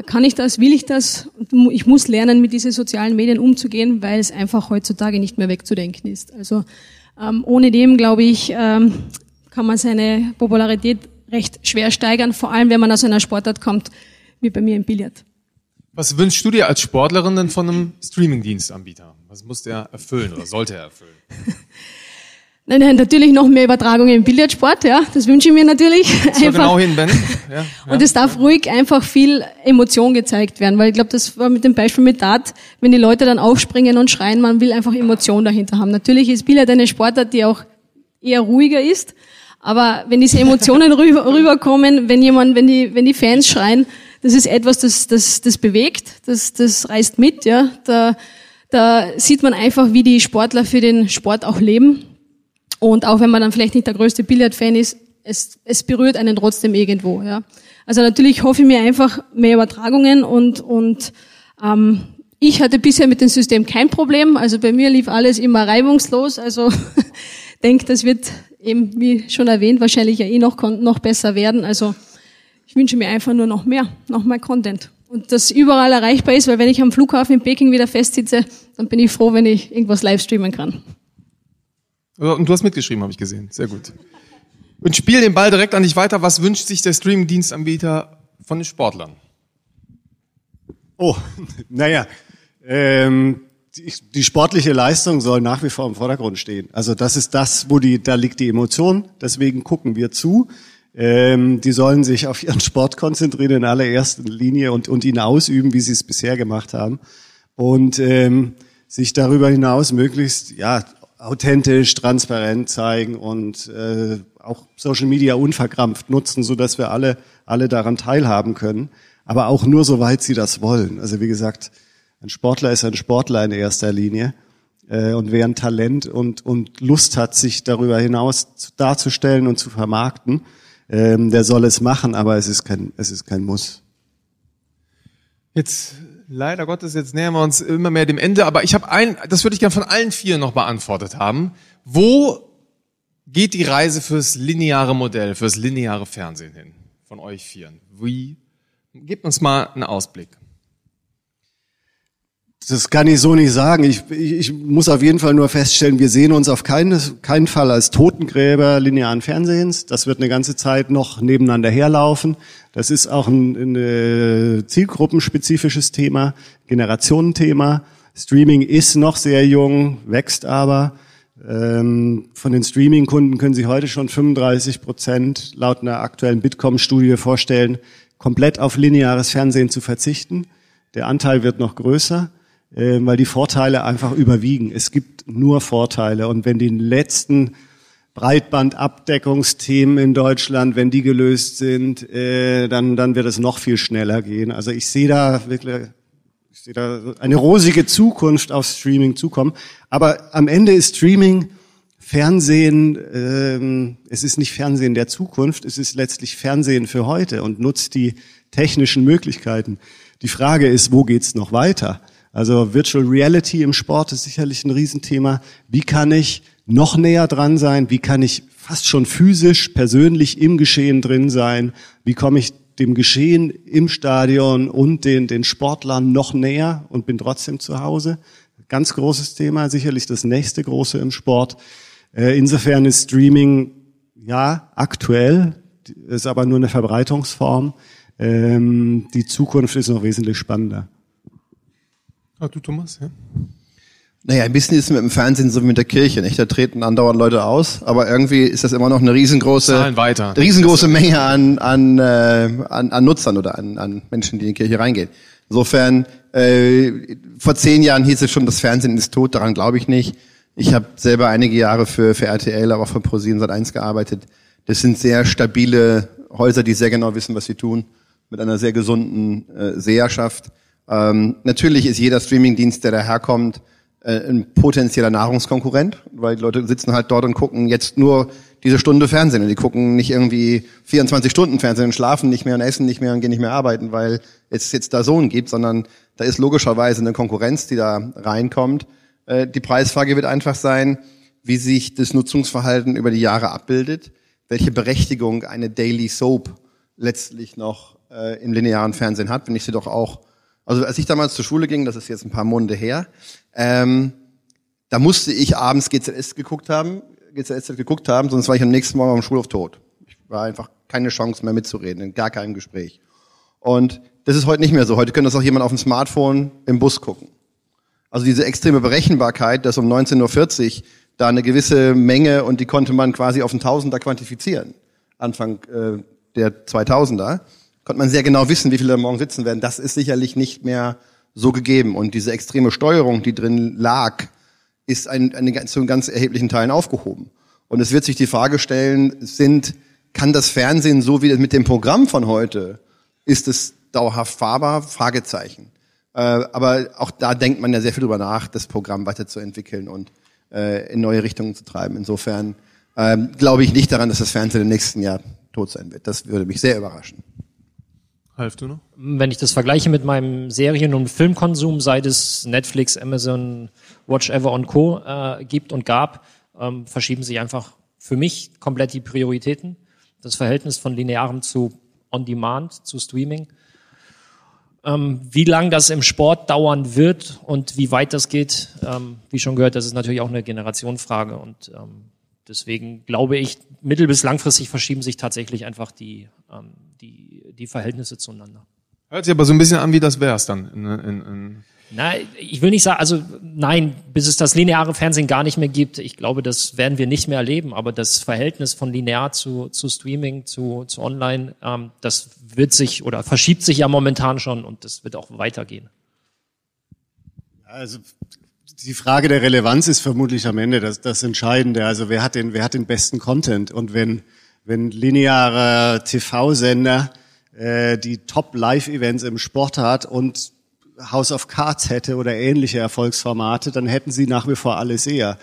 kann ich das, will ich das? Ich muss lernen, mit diesen sozialen Medien umzugehen, weil es einfach heutzutage nicht mehr wegzudenken ist. Also ähm, ohne dem, glaube ich, ähm, kann man seine Popularität recht schwer steigern, vor allem wenn man aus einer Sportart kommt, wie bei mir im Billard.
Was wünschst du dir als Sportlerin denn von einem Streaming-Dienstanbieter? Was muss der erfüllen oder sollte er erfüllen?
Nein, nein, natürlich noch mehr Übertragungen im Billardsport, ja, das wünsche ich mir natürlich.
Das einfach. genau hin, Ben. Ja,
ja. Und es darf ruhig einfach viel Emotion gezeigt werden, weil ich glaube, das war mit dem Beispiel mit Dart, wenn die Leute dann aufspringen und schreien, man will einfach Emotion dahinter haben. Natürlich ist Billard eine Sportart, die auch eher ruhiger ist, aber wenn diese Emotionen rüber, rüberkommen, wenn jemand, wenn die, wenn die Fans schreien, das ist etwas, das, das, das bewegt, das, das reißt mit, ja. Da, da sieht man einfach, wie die Sportler für den Sport auch leben und auch wenn man dann vielleicht nicht der größte Billardfan ist, es, es berührt einen trotzdem irgendwo. Ja. Also natürlich hoffe ich mir einfach mehr Übertragungen und, und ähm, ich hatte bisher mit dem System kein Problem. Also bei mir lief alles immer reibungslos. Also denke, das wird eben, wie schon erwähnt, wahrscheinlich ja eh noch, noch besser werden. Also ich wünsche mir einfach nur noch mehr, noch mehr Content. Und das überall erreichbar ist, weil wenn ich am Flughafen in Peking wieder festsitze, dann bin ich froh, wenn ich irgendwas live streamen kann.
Und du hast mitgeschrieben, habe ich gesehen. Sehr gut. Und spiel den Ball direkt an dich weiter. Was wünscht sich der Streaming-Dienstanbieter von den Sportlern?
Oh, naja, ähm, die, die sportliche Leistung soll nach wie vor im Vordergrund stehen. Also das ist das, wo die, da liegt die Emotion. Deswegen gucken wir zu. Ähm, die sollen sich auf ihren Sport konzentrieren in allererster Linie und, und ihn ausüben, wie sie es bisher gemacht haben. Und ähm, sich darüber hinaus möglichst ja authentisch, transparent zeigen und äh, auch Social Media unverkrampft nutzen, so dass wir alle alle daran teilhaben können. Aber auch nur soweit sie das wollen. Also wie gesagt, ein Sportler ist ein Sportler in erster Linie. Äh, und wer ein Talent und, und Lust hat, sich darüber hinaus darzustellen und zu vermarkten, ähm, der soll es machen, aber es ist kein, es ist kein Muss.
Jetzt leider Gottes, jetzt nähern wir uns immer mehr dem Ende, aber ich habe ein, das würde ich gerne von allen vier noch beantwortet haben. Wo geht die Reise fürs lineare Modell, fürs lineare Fernsehen hin? Von euch vieren. Wie? Gebt uns mal einen Ausblick.
Das kann ich so nicht sagen. Ich, ich, ich, muss auf jeden Fall nur feststellen, wir sehen uns auf keinen, keinen Fall als Totengräber linearen Fernsehens. Das wird eine ganze Zeit noch nebeneinander herlaufen. Das ist auch ein, ein zielgruppenspezifisches Thema, Generationenthema. Streaming ist noch sehr jung, wächst aber. Ähm, von den Streaming-Kunden können Sie heute schon 35 Prozent laut einer aktuellen Bitkom-Studie vorstellen, komplett auf lineares Fernsehen zu verzichten. Der Anteil wird noch größer. Äh, weil die Vorteile einfach überwiegen. Es gibt nur Vorteile. Und wenn die letzten Breitbandabdeckungsthemen in Deutschland, wenn die gelöst sind, äh, dann, dann wird es noch viel schneller gehen. Also ich sehe da wirklich ich sehe da eine rosige Zukunft auf Streaming zukommen. Aber am Ende ist Streaming Fernsehen, ähm, es ist nicht Fernsehen der Zukunft, es ist letztlich Fernsehen für heute und nutzt die technischen Möglichkeiten. Die Frage ist, wo geht's noch weiter? Also Virtual Reality im Sport ist sicherlich ein Riesenthema. Wie kann ich noch näher dran sein? Wie kann ich fast schon physisch, persönlich im Geschehen drin sein? Wie komme ich dem Geschehen im Stadion und den, den Sportlern noch näher und bin trotzdem zu Hause. Ganz großes Thema, sicherlich das nächste große im Sport. Äh, insofern ist Streaming ja aktuell, ist aber nur eine Verbreitungsform. Ähm, die Zukunft ist noch wesentlich spannender.
Ah, du Thomas, ja?
Naja, ein bisschen ist es mit dem Fernsehen so wie mit der Kirche, nicht? Da treten andauernd Leute aus, aber irgendwie ist das immer noch eine riesengroße, riesengroße Menge an, an, äh, an, an Nutzern oder an, an Menschen, die in die Kirche reingehen. Insofern, äh, vor zehn Jahren hieß es schon, das Fernsehen ist tot, daran glaube ich nicht. Ich habe selber einige Jahre für, für RTL, aber auch für ProSieben Sat1 gearbeitet. Das sind sehr stabile Häuser, die sehr genau wissen, was sie tun, mit einer sehr gesunden äh, Seherschaft. Ähm, natürlich ist jeder Streamingdienst, der daherkommt, äh, ein potenzieller Nahrungskonkurrent, weil die Leute sitzen halt dort und gucken jetzt nur diese Stunde Fernsehen und die gucken nicht irgendwie 24 Stunden Fernsehen und schlafen nicht mehr und essen nicht mehr und gehen nicht mehr arbeiten, weil es jetzt da Sohn gibt, sondern da ist logischerweise eine Konkurrenz, die da reinkommt. Äh, die Preisfrage wird einfach sein, wie sich das Nutzungsverhalten über die Jahre abbildet, welche Berechtigung eine Daily Soap letztlich noch äh, im linearen Fernsehen hat, wenn ich sie doch auch also als ich damals zur Schule ging, das ist jetzt ein paar Monate her, ähm, da musste ich abends GZS geguckt haben, GZS geguckt haben, sonst war ich am nächsten Morgen am Schulhof tot. Ich war einfach keine Chance mehr mitzureden, in gar keinem Gespräch. Und das ist heute nicht mehr so. Heute können das auch jemand auf dem Smartphone im Bus gucken. Also diese extreme Berechenbarkeit, dass um 19.40 Uhr da eine gewisse Menge und die konnte man quasi auf den Tausender quantifizieren, Anfang äh, der 2000er konnte man sehr genau wissen, wie viele da morgen sitzen werden. Das ist sicherlich nicht mehr so gegeben. Und diese extreme Steuerung, die drin lag, ist ein, eine, zu ganz erheblichen Teilen aufgehoben. Und es wird sich die Frage stellen, sind, kann das Fernsehen so wie mit dem Programm von heute, ist es dauerhaft fahrbar? Fragezeichen. Äh, aber auch da denkt man ja sehr viel drüber nach, das Programm weiterzuentwickeln und äh, in neue Richtungen zu treiben. Insofern äh, glaube ich nicht daran, dass das Fernsehen im nächsten Jahr tot sein wird. Das würde mich sehr überraschen.
Half noch?
Wenn ich das vergleiche mit meinem Serien- und Filmkonsum, seit es Netflix, Amazon, Watch Ever und Co. Äh, gibt und gab, ähm, verschieben sich einfach für mich komplett die Prioritäten. Das Verhältnis von linearem zu On-Demand, zu Streaming. Ähm, wie lang das im Sport dauern wird und wie weit das geht, ähm, wie schon gehört, das ist natürlich auch eine Generationenfrage und ähm, deswegen glaube ich, mittel- bis langfristig verschieben sich tatsächlich einfach die, ähm, die, die Verhältnisse zueinander.
Hört sich aber so ein bisschen an, wie das wär's dann. In, in, in
Nein, ich will nicht sagen, also nein, bis es das lineare Fernsehen gar nicht mehr gibt. Ich glaube, das werden wir nicht mehr erleben. Aber das Verhältnis von linear zu, zu Streaming, zu, zu Online, ähm, das wird sich oder verschiebt sich ja momentan schon und das wird auch weitergehen.
Also die Frage der Relevanz ist vermutlich am Ende das, das Entscheidende. Also wer hat den, wer hat den besten Content? Und wenn, wenn lineare TV-Sender äh, die Top-Live-Events im Sport hat und House of Cards hätte oder ähnliche Erfolgsformate, dann hätten sie nach wie vor alles eher.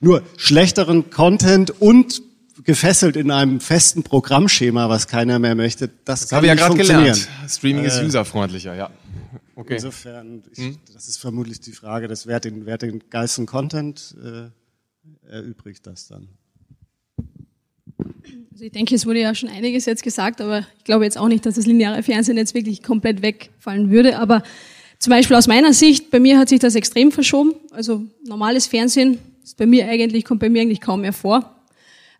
Nur schlechteren Content und gefesselt in einem festen Programmschema, was keiner mehr möchte, das,
das
kann
habe ich ja gerade gelernt. Streaming ist
Äh,
userfreundlicher, ja. Okay.
Insofern, ich, das ist vermutlich die Frage, das wer den, wer den geilsten Content äh, erübrigt das dann.
Also ich denke, es wurde ja schon einiges jetzt gesagt, aber ich glaube jetzt auch nicht, dass das lineare Fernsehen jetzt wirklich komplett wegfallen würde. Aber zum Beispiel aus meiner Sicht, bei mir hat sich das extrem verschoben. Also normales Fernsehen ist bei mir eigentlich, kommt bei mir eigentlich kaum mehr vor.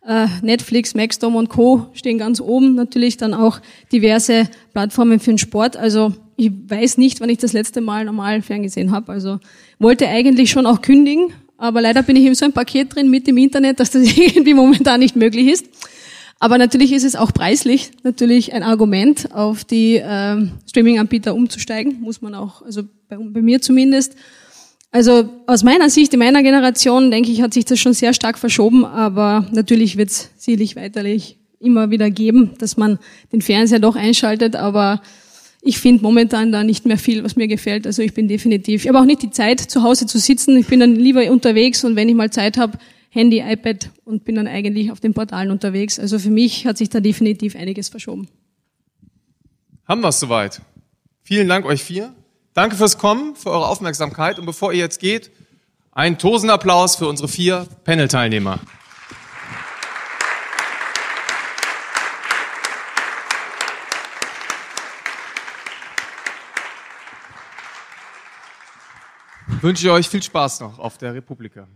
Äh, Netflix, Maxdom und Co. stehen ganz oben. Natürlich dann auch diverse Plattformen für den Sport. Also ich weiß nicht, wann ich das letzte Mal normal ferngesehen habe. Also wollte eigentlich schon auch kündigen, aber leider bin ich in so ein Paket drin mit dem Internet, dass das irgendwie momentan nicht möglich ist. Aber natürlich ist es auch preislich natürlich ein Argument, auf die ähm, Streaming-Anbieter umzusteigen, muss man auch, also bei, bei mir zumindest. Also aus meiner Sicht, in meiner Generation, denke ich, hat sich das schon sehr stark verschoben, aber natürlich wird es sicherlich weiterlich immer wieder geben, dass man den Fernseher doch einschaltet, aber ich finde momentan da nicht mehr viel, was mir gefällt. Also ich bin definitiv, ich habe auch nicht die Zeit, zu Hause zu sitzen. Ich bin dann lieber unterwegs und wenn ich mal Zeit habe, Handy, iPad und bin dann eigentlich auf den Portalen unterwegs. Also für mich hat sich da definitiv einiges verschoben.
Haben wir es soweit. Vielen Dank euch vier. Danke fürs Kommen, für eure Aufmerksamkeit. Und bevor ihr jetzt geht, einen Tosenapplaus für unsere vier Panel-Teilnehmer. Wünsche ich euch viel Spaß noch auf der Republika.